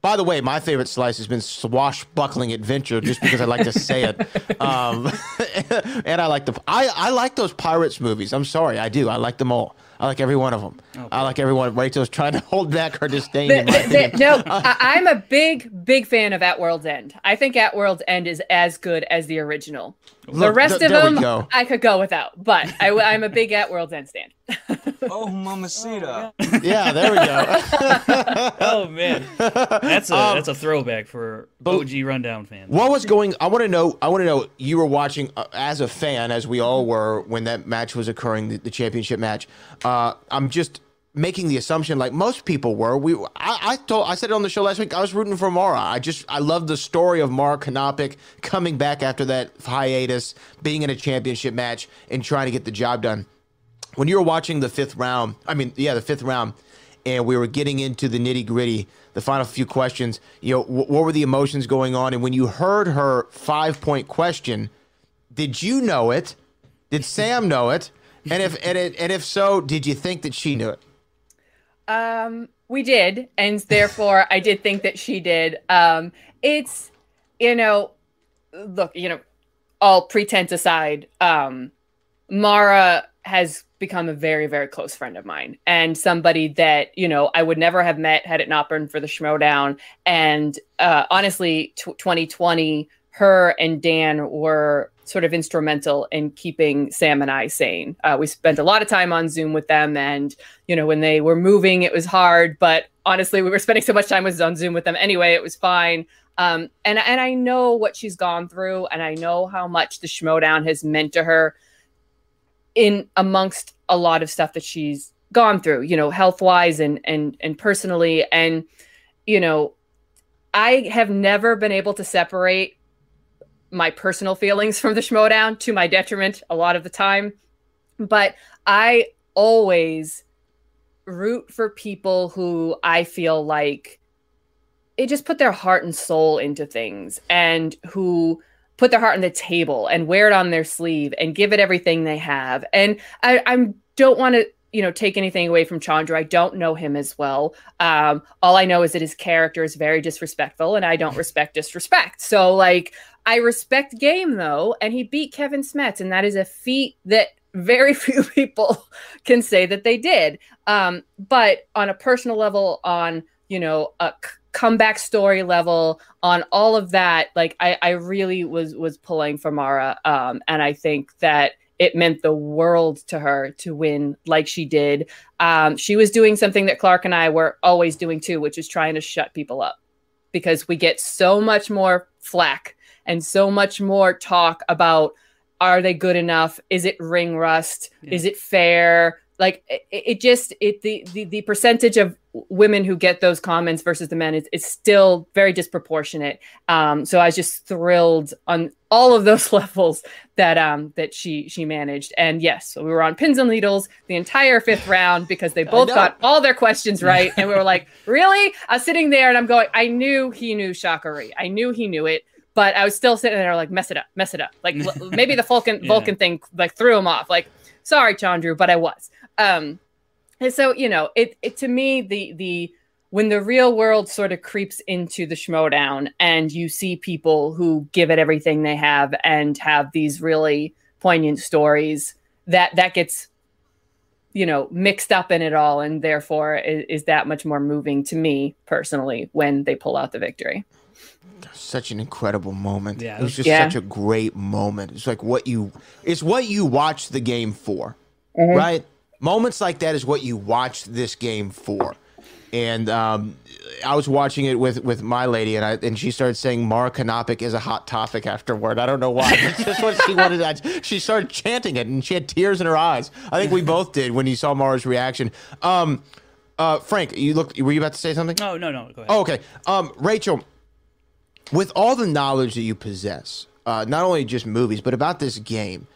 Speaker 1: By the way, my favorite slice has been Swashbuckling Adventure, just because I like to say it, um, and I like the I, I like those pirates movies. I'm sorry, I do. I like them all. I like every one of them. I like every one. Rachel's trying to hold back her disdain. in my
Speaker 7: Th- th- no, I, I'm a big, big fan of At World's End. I think At World's End is as good as the original. the rest
Speaker 1: th-
Speaker 7: of them,
Speaker 1: go.
Speaker 7: I could go without, but I, am a big At World's End stand.
Speaker 8: Oh, mamacita.
Speaker 1: yeah, there we go.
Speaker 3: Oh man, that's a
Speaker 1: Um,
Speaker 3: that's a throwback for OG Rundown fans.
Speaker 1: What was going? I want to know. I want to know. You were watching uh, as a fan, as we all were when that match was occurring, the, the championship match. Uh, Uh, I'm just making the assumption like most people were. We I, I told I said it on the show last week. I was rooting for Mara. I just I love the story of Mara Kanopik coming back after that hiatus, being in a championship match and trying to get the job done. When you were watching the fifth round, I mean, yeah, the fifth round, and we were getting into the nitty gritty, the final few questions. You know, wh- what were the emotions going on? And when you heard her five point question, did you know it? Did Sam know it? And if and, it, and if so, did you think that she knew it?
Speaker 7: Um, we did, and therefore I did think that she did. Um, it's you know, look, you know, all pretense aside, um, Mara has become a very, very close friend of mine and somebody that, you know, I would never have met had it not been for the Schmodown. And uh, honestly, t- 2020, her and Dan were sort of instrumental in keeping Sam and I sane. Uh, we spent a lot of time on Zoom with them, and you know when they were moving, it was hard. But honestly, we were spending so much time with on Zoom with them anyway. It was fine. Um, and and I know what she's gone through, and I know how much the Schmodown has meant to her in amongst a lot of stuff that she's gone through. You know, health wise and and and personally, and you know. I have never been able to separate my personal feelings from the Schmodown to my detriment a lot of the time. But I always root for people who I feel like it just put their heart and soul into things and who put their heart on the table and wear it on their sleeve and give it everything they have. And I, I don't want to you know take anything away from Chandra. I don't know him as well. Um, all I know is that his character is very disrespectful, and I don't respect disrespect. So like I respect game though, and he beat Kevin Smets, and that is a feat that very few people can say that they did. Um, but on a personal level, on you know a c- comeback story level, on all of that, like I, I really was was pulling for Mara, um, and I think that it meant the world to her to win like she did. Um, she was doing something that Clarke and I were always doing too, which is trying to shut people up because we get so much more flack and so much more talk about are they good enough? Is it ring rust? Yeah. Is it fair? Like it, it just it the, the the percentage of women who get those comments versus the men is, is still very disproportionate. Um, so I was just thrilled on all of those levels that um that she she managed. And yes, so we were on pins and needles the entire fifth round because they both got all their questions right. And we were like, really? I was sitting there and I'm going, I knew he knew Shakari. I knew he knew it but I was still sitting there like mess it up, mess it up. Like maybe the Vulcan yeah. Vulcan thing like threw him off. Like sorry, Chandru, but I was. Um, and so you know, it it to me the the when the real world sort of creeps into the schmodown and you see people who give it everything they have and have these really poignant stories that that gets you know mixed up in it all and therefore is, is that much more moving to me personally when they pull out the victory
Speaker 1: such an incredible moment.
Speaker 3: Yeah,
Speaker 1: it was just yeah. such a great moment. It's like what you it's what you watch the game for. Mm-hmm. Right? Moments like that is what you watch this game for. And um, I was watching it with, with my lady, and I and she started saying Mara Kanopik is a hot topic afterward. I don't know why. It's just what she wanted. She started chanting it, and she had tears in her eyes. I think we both did when you saw Mara's reaction. Um, uh, Frank, you look. Were you about to say something?
Speaker 3: No, no, no. Go ahead.
Speaker 1: Oh, okay. Um, Rachel, with all the knowledge that you possess, uh, not only just movies, but about this game,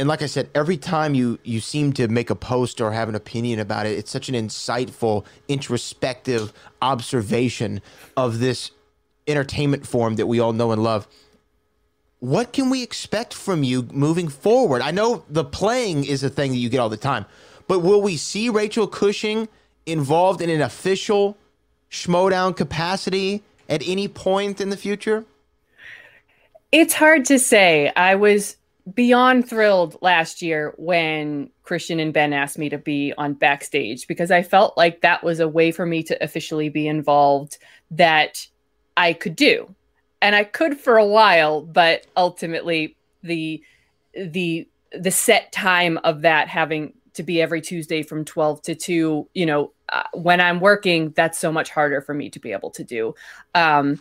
Speaker 1: and like I said, every time you you seem to make a post or have an opinion about it, it's such an insightful, introspective observation of this entertainment form that we all know and love. What can we expect from you moving forward? I know the playing is a thing that you get all the time, but will we see Rachel Cushing involved in an official Schmodown capacity at any point in the future?
Speaker 7: It's hard to say. I was beyond thrilled last year when Christian and Ben asked me to be on backstage because I felt like that was a way for me to officially be involved that I could do. And I could for a while, but ultimately the the the set time of that having to be every Tuesday from 12 to 2, you know, uh, when I'm working, that's so much harder for me to be able to do. Um,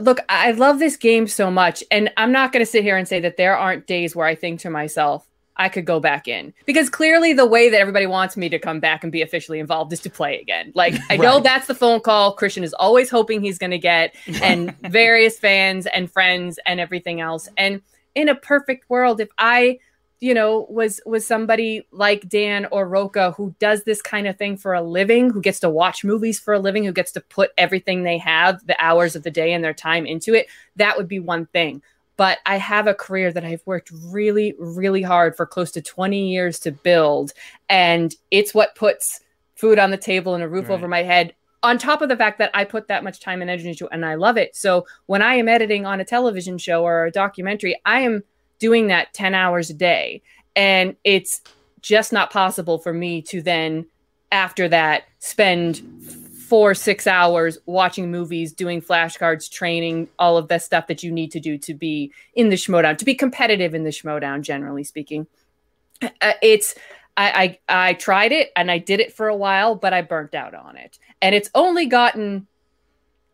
Speaker 7: look, I love this game so much. And I'm not going to sit here and say that there aren't days where I think to myself, I could go back in because clearly the way that everybody wants me to come back and be officially involved is to play again. Like I know that's the phone call Christian is always hoping he's going to get, and various fans and friends and everything else. And in a perfect world, if I, you know, was was somebody like Dan or Rocha who does this kind of thing for a living, who gets to watch movies for a living, who gets to put everything they have, the hours of the day and their time into it, that would be one thing but I have a career that I've worked really, really hard for close to 20 years to build. And it's what puts food on the table and a roof
Speaker 3: Right.
Speaker 7: over my head. On top of the fact that I put that much time and energy into it and I love it. So when I am editing on a television show or a documentary, I am doing that 10 hours a day. And it's just not possible for me to then, after that, spend four six hours watching movies doing flashcards training all of the stuff that you need to do to be in the schmodown to be competitive in the schmodown generally speaking uh, it's I, I i tried it and i did it for a while but i burnt out on it and it's only gotten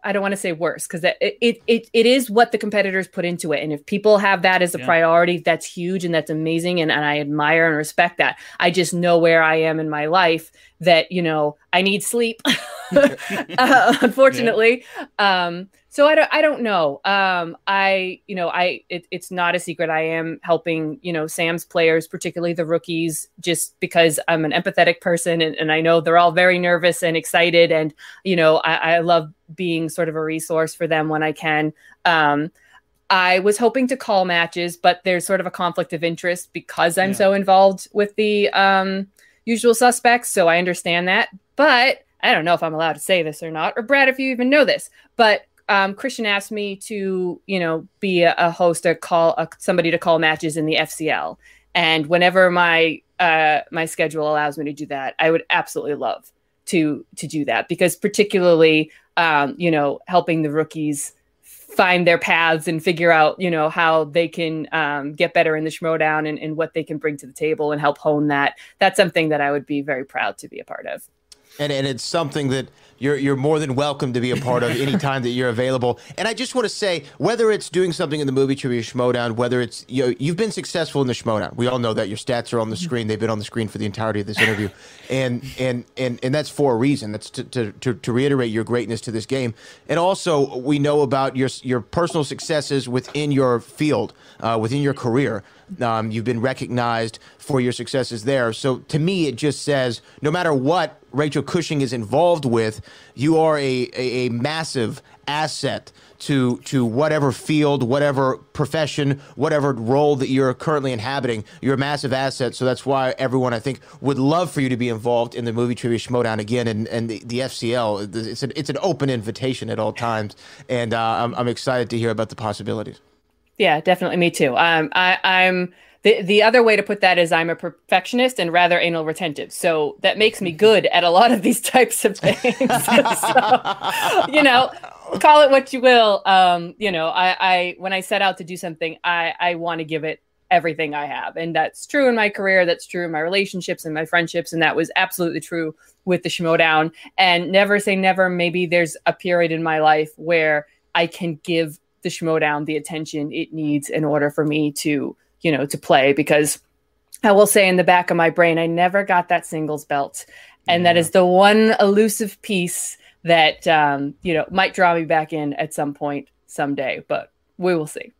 Speaker 7: I don't want to say worse because it, it it it is what the competitors put into it, and if people have that as a
Speaker 3: Yeah.
Speaker 7: priority, that's huge and that's amazing, and, and I admire and respect that. I just know where I am in my life that you know I need sleep, uh, unfortunately. Um, so I don't I don't know. Um, I you know I it, it's not a secret. I am helping you know Sam's players, particularly the rookies, just because I'm an empathetic person, and, and I know they're all very nervous and excited, and you know I, I love being sort of a resource for them when I can. Um, I was hoping to call matches, but there's sort of a conflict of interest because I'm
Speaker 3: Yeah.
Speaker 7: so involved with the um, usual suspects. So I understand that. But I don't know if I'm allowed to say this or not, or Brad, if you even know this. But um, Christian asked me to, you know, be a, a host, or call a, somebody to call matches in the FCL. And whenever my uh, my schedule allows me to do that, I would absolutely love to to do that because particularly, um, you know, helping the rookies find their paths and figure out, you know, how they can um, get better in the Schmodown and, and what they can bring to the table and help hone that. That's something that I would be very proud to be a part of.
Speaker 1: and, and it's something that you're you're more than welcome to be a part of any time that you're available. And I just want to say, whether it's doing something in the movie trivia Schmodown, whether it's you know, you've been successful in the Schmodown. We all know that your stats are on the screen. They've been on the screen for the entirety of this interview, and and and and that's for a reason. That's to to, to, to reiterate your greatness to this game. And also, we know about your your personal successes within your field, uh, within your career. Um, you've been recognized for your successes there. So to me, it just says no matter what Rachel Cushing is involved with, you are a, a, a massive asset to to whatever field, whatever profession, whatever role that you're currently inhabiting. You're a massive asset. So that's why everyone I think would love for you to be involved in the movie trivia Schmodown again and, and the, the FCL. It's an it's an open invitation at all times, and uh, I'm I'm excited to hear about the possibilities.
Speaker 7: Yeah, definitely. Me too. Um, I, I'm the the other way to put that is I'm a perfectionist and rather anal retentive. So that makes me good at a lot of these types of things. So, you know, call it what you will. Um, you know, I, I when I set out to do something, I I want to give it everything I have, and that's true in my career. That's true in my relationships and my friendships, and that was absolutely true with the Schmodown. And never say never. Maybe there's a period in my life where I can give the Schmodown the attention it needs in order for me to, you know, to play. Because I will say in the back of my brain, I never got that singles belt. And that is the one elusive piece that, um, you know, might draw me back in at some point someday, but we will see.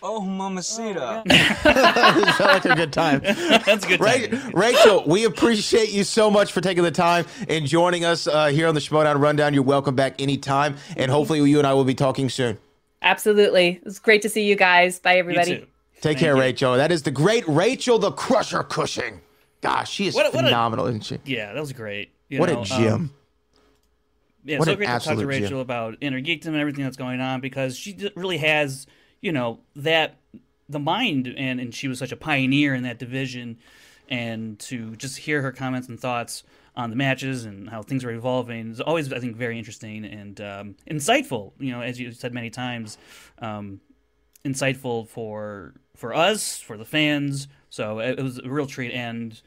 Speaker 8: Oh, mamacita.
Speaker 1: it felt like a good time.
Speaker 3: That's a good.
Speaker 1: Ra-
Speaker 3: timing.
Speaker 1: Rachel, we appreciate you so much for taking the time and joining us uh, here on the Schmodown Rundown. You're welcome back anytime, and hopefully you and I will be talking soon.
Speaker 7: Absolutely. It's great to see you guys. Bye,
Speaker 3: You
Speaker 7: everybody.
Speaker 1: Take
Speaker 3: Thank
Speaker 1: care,
Speaker 3: you.
Speaker 1: Rachel. That is the great Rachel the Crusher Cushing. Gosh, she is
Speaker 3: What a- what a-
Speaker 1: phenomenal, isn't she?
Speaker 3: Yeah, that was great. You
Speaker 1: What
Speaker 3: know,
Speaker 1: a gem.
Speaker 3: um, yeah,
Speaker 1: What
Speaker 3: so great to talk to Rachel
Speaker 1: gem.
Speaker 3: about Inner Geekdom and everything that's going on because she really has, you know, that the mind and and she was such a pioneer in that division, and to just hear her comments and thoughts on the matches and how things are evolving is always I think very interesting and um, insightful. You know, as you said many times, um, insightful for for us, for the fans. So it, it was a real treat and.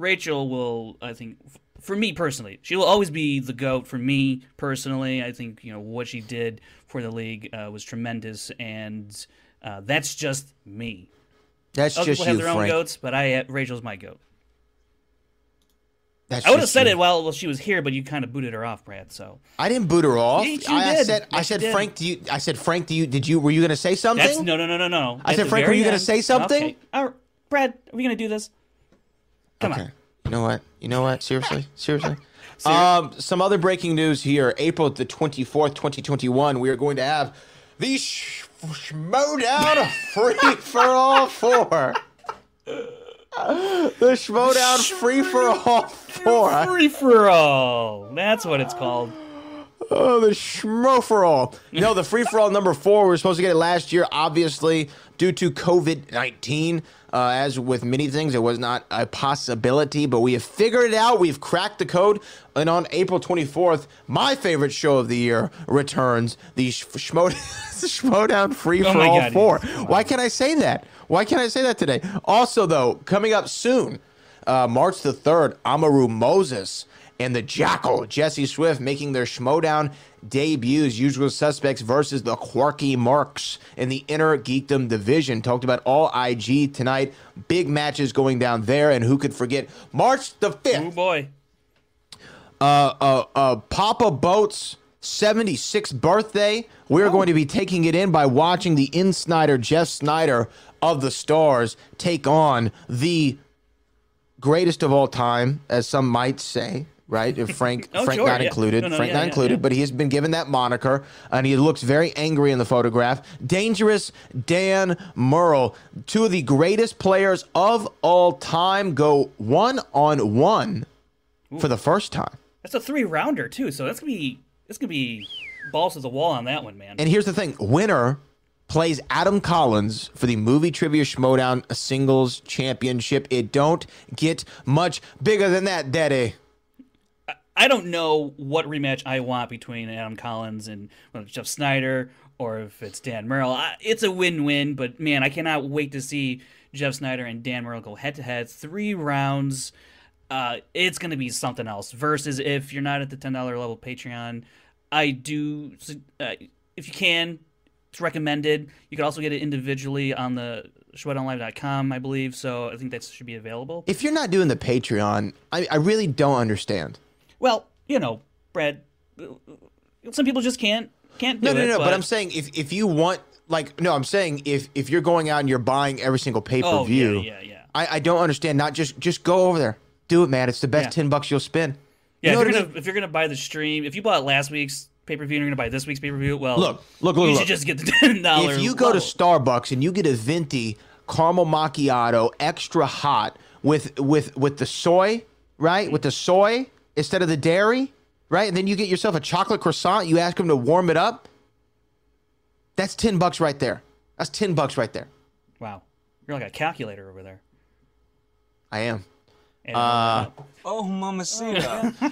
Speaker 3: Rachel will, I think, f- for me personally, she will always be the goat for me personally. I think you know what she did for the league uh, was tremendous, and uh, that's just me.
Speaker 1: That's
Speaker 3: Other
Speaker 1: just
Speaker 3: people have
Speaker 1: you,
Speaker 3: their own goats, but I Rachel's my goat.
Speaker 1: That's
Speaker 3: I would have said it while while she was here, but you kind of booted her off, Brad. So
Speaker 1: I didn't boot her off.
Speaker 3: You
Speaker 1: I, I
Speaker 3: did.
Speaker 1: said, I
Speaker 3: Yes, you
Speaker 1: said,
Speaker 3: did.
Speaker 1: Frank, do you? I said, Frank, do you? Did you? Were you going to say something?
Speaker 3: that's no, no, no, no, no.
Speaker 1: I
Speaker 3: At
Speaker 1: said, Frank, were you gonna say something?
Speaker 3: Okay. Right, Brad, are we gonna do this? Come
Speaker 1: okay.
Speaker 3: on.
Speaker 1: You know what? You know what? Seriously? Seriously? um, some other breaking news here. April the 24th, 2021, we are going to have the Schmodown Free for All 4. the Schmodown Free for All 4.
Speaker 3: Free for all. That's what it's called.
Speaker 1: Oh, the schmo for all. No, the free for all number four. We were supposed to get it last year. Obviously, due to COVID 19, uh, as with many things, it was not a possibility, but we have figured it out. We've cracked the code. And on April 24th, my favorite show of the year returns the Schmo, Schmodown Free
Speaker 3: Oh
Speaker 1: for All
Speaker 3: God,
Speaker 1: 4. Why can't I say that? Why can't I say that today? Also, though, coming up soon, uh, March the 3rd, Amaru Moses and the Jackal, Jesse Swift, making their Schmodown debuts. Usual suspects versus the Quirky Marks in the Inner Geekdom division. Talked about all IG tonight. Big matches going down there, and who could forget March the 5th?
Speaker 3: Oh boy.
Speaker 1: uh, uh, uh, Papa Boat's 76th birthday. We're
Speaker 3: Oh.
Speaker 1: going to be taking it in by watching the InSneider, Jeff Sneider of the Stars, take on the greatest of all time, as some might say. Right, If Frank,
Speaker 3: Oh,
Speaker 1: Frank
Speaker 3: sure,
Speaker 1: not
Speaker 3: yeah.
Speaker 1: included,
Speaker 3: No, no,
Speaker 1: Frank
Speaker 3: yeah,
Speaker 1: not
Speaker 3: yeah,
Speaker 1: included, but he has been given that moniker, and he looks very angry in the photograph. Dangerous Dan Murrell, two of the greatest players of all time, go one on one for the first time.
Speaker 3: That's a three rounder too, so that's gonna be that's gonna be balls to the wall on that one, man.
Speaker 1: And here's the thing: winner plays Adam Collins for the movie trivia Schmodown singles championship. It don't get much bigger than that, Daddy.
Speaker 3: I don't know what rematch I want between Adam Collins and it's Jeff Sneider or if it's Dan Murrell. It's a win-win, but man, I cannot wait to see Jeff Sneider and Dan Murrell go head-to-head, three rounds. Uh, it's going to be something else. Versus if you're not at the ten dollar level Patreon, I do. Uh, if you can, it's recommended. You can also get it individually on the shredonlive.com, I believe. So I think that should be available.
Speaker 1: If you're not doing the Patreon, I, I really don't understand.
Speaker 3: Well, you know, Brad. Uh, some people just can't can't do
Speaker 1: No, no,
Speaker 3: it.
Speaker 1: no. But, I'm saying if if you want, like, no, I'm saying if if you're going out and you're buying every single pay per view, Oh,
Speaker 3: yeah, yeah, yeah.
Speaker 1: I, I don't understand. Not just just go over there, do it, man. It's the best
Speaker 3: Yeah.
Speaker 1: ten bucks you'll spend.
Speaker 3: Yeah,
Speaker 1: You know
Speaker 3: if you're gonna if you're gonna buy the stream, if you bought last week's pay per view and you're gonna buy this week's pay per view, well,
Speaker 1: Look, look, look,
Speaker 3: you
Speaker 1: look.
Speaker 3: should just get the ten dollars.
Speaker 1: If you go to Starbucks and you get a venti caramel macchiato extra hot with with with the soy, right? With the soy instead of the dairy, right? And then you get yourself a chocolate croissant, you ask them to warm it up. That's 10 bucks right there. That's 10 bucks right there.
Speaker 3: wow, you're like a calculator over there.
Speaker 1: I am.
Speaker 3: And,
Speaker 1: Uh,
Speaker 8: Oh, mamacita.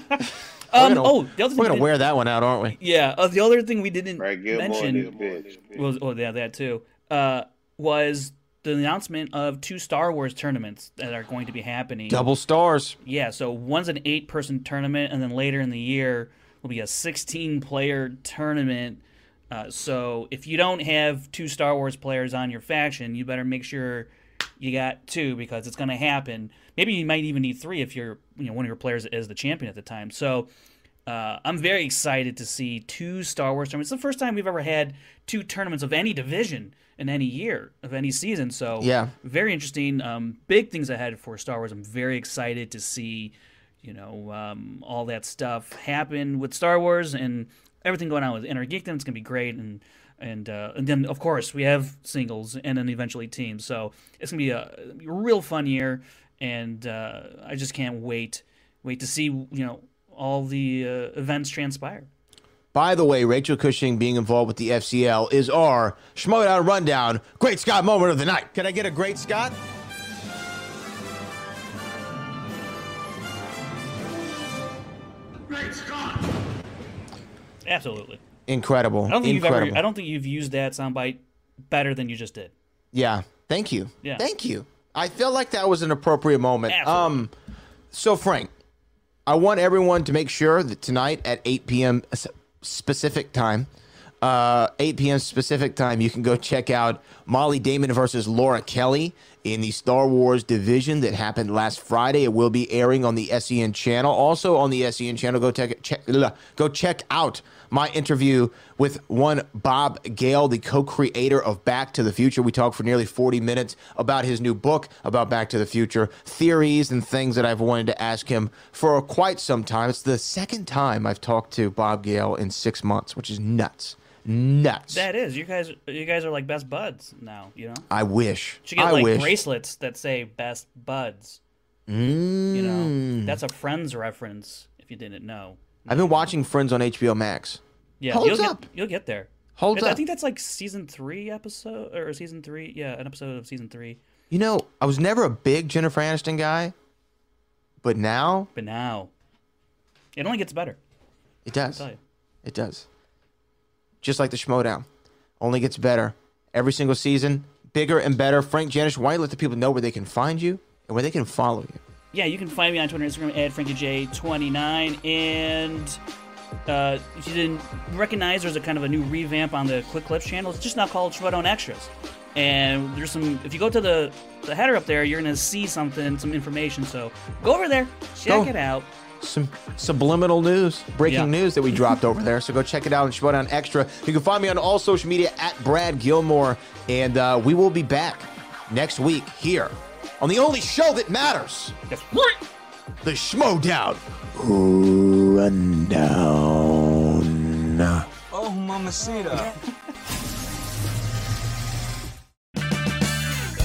Speaker 3: um,
Speaker 1: gonna-
Speaker 3: oh, the other thing
Speaker 1: We're
Speaker 3: we
Speaker 1: gonna wear that one out, aren't we?
Speaker 3: Yeah, uh, the other thing we didn't
Speaker 9: Right,
Speaker 3: mention
Speaker 9: morning,
Speaker 3: was oh yeah that too uh, was the announcement of two Star Wars tournaments that are going to be happening.
Speaker 1: Double stars.
Speaker 3: Yeah, so one's an eight person tournament, and then later in the year will be a 16 player tournament. Uh, so if you don't have two Star Wars players on your faction, you better make sure you got two because it's going to happen. Maybe you might even need three if you're you know one of your players is the champion at the time. So uh, I'm very excited to see two Star Wars tournaments. It's the first time we've ever had two tournaments of any division in any year of any season. So
Speaker 1: Yeah.
Speaker 3: very interesting. Um, big things ahead for Star Wars. I'm very excited to see, you know, um, all that stuff happen with Star Wars and everything going on with Inner Geekdom. It's gonna be great, and and uh, and then of course we have singles and then eventually teams. So it's gonna be a, a real fun year, and uh, I just can't wait wait to see you know all the uh, events transpire.
Speaker 1: By the way, Rachel Cushing being involved with the FCL is our Schmodown Rundown Great Scott moment of the night. Can I get a Great Scott? Great Scott!
Speaker 3: Absolutely.
Speaker 1: Incredible.
Speaker 3: I don't think
Speaker 1: Incredible.
Speaker 3: you've ever. I don't think you've used that soundbite better than you just did.
Speaker 1: Yeah. Thank you.
Speaker 3: Yeah.
Speaker 1: Thank you. I feel like that was an appropriate moment.
Speaker 3: Absolutely.
Speaker 1: Um so Frank, I want everyone to make sure that tonight at 8 p.m. specific time, uh, 8 p.m. specific time, you can go check out Molly Damon versus Laura Kelly in the Star Wars division that happened last Friday. It will be airing on the SEN channel. Also on the SEN channel, go check check go check out my interview with one Bob Gale, the co-creator of Back to the Future. We talked for nearly 40 minutes about his new book about Back to the Future, theories and things that I've wanted to ask him for quite some time. It's the second time I've talked to Bob Gale in six months, which is nuts. Nuts.
Speaker 3: That is, you guys. You guys are like best buds now. You know.
Speaker 1: I wish.
Speaker 3: Should get
Speaker 1: I
Speaker 3: like
Speaker 1: wish.
Speaker 3: bracelets that say "best buds."
Speaker 1: Mm.
Speaker 3: You know, that's a Friends reference. If you didn't know.
Speaker 1: I've been watching Friends on HBO Max.
Speaker 3: Yeah,
Speaker 1: Holds
Speaker 3: you'll
Speaker 1: up.
Speaker 3: Get, you'll get there.
Speaker 1: Holds
Speaker 3: I
Speaker 1: up.
Speaker 3: I think that's like season three episode or season three. Yeah, an episode of season three.
Speaker 1: You know, I was never a big Jennifer Aniston guy, but now
Speaker 3: But now, it only gets better.
Speaker 1: it does.
Speaker 3: tell you.
Speaker 1: It does. Just like the Schmodown. Only gets better. Every single season, bigger and better. Frank Janish, why don't you let the people know where they can find you and where they can follow you?
Speaker 3: Yeah, you can find me on Twitter and Instagram at FrankieJ29. And uh, if you didn't recognize, there's a kind of a new revamp on the Quick Clips channel. It's just now called Schmodown Extras. And there's some, if you go to the, the header up there, you're going to see something, some information. So go over there, check
Speaker 1: Go.
Speaker 3: it out.
Speaker 1: Some subliminal news, breaking
Speaker 3: Yeah.
Speaker 1: news that we dropped over there. So go check it out on Schmodown Extra. You can find me on all social media at Brad Gilmore. And uh, we will be back next week here on the only show that matters. The Schmodown Rundown.
Speaker 8: Oh, mamacita.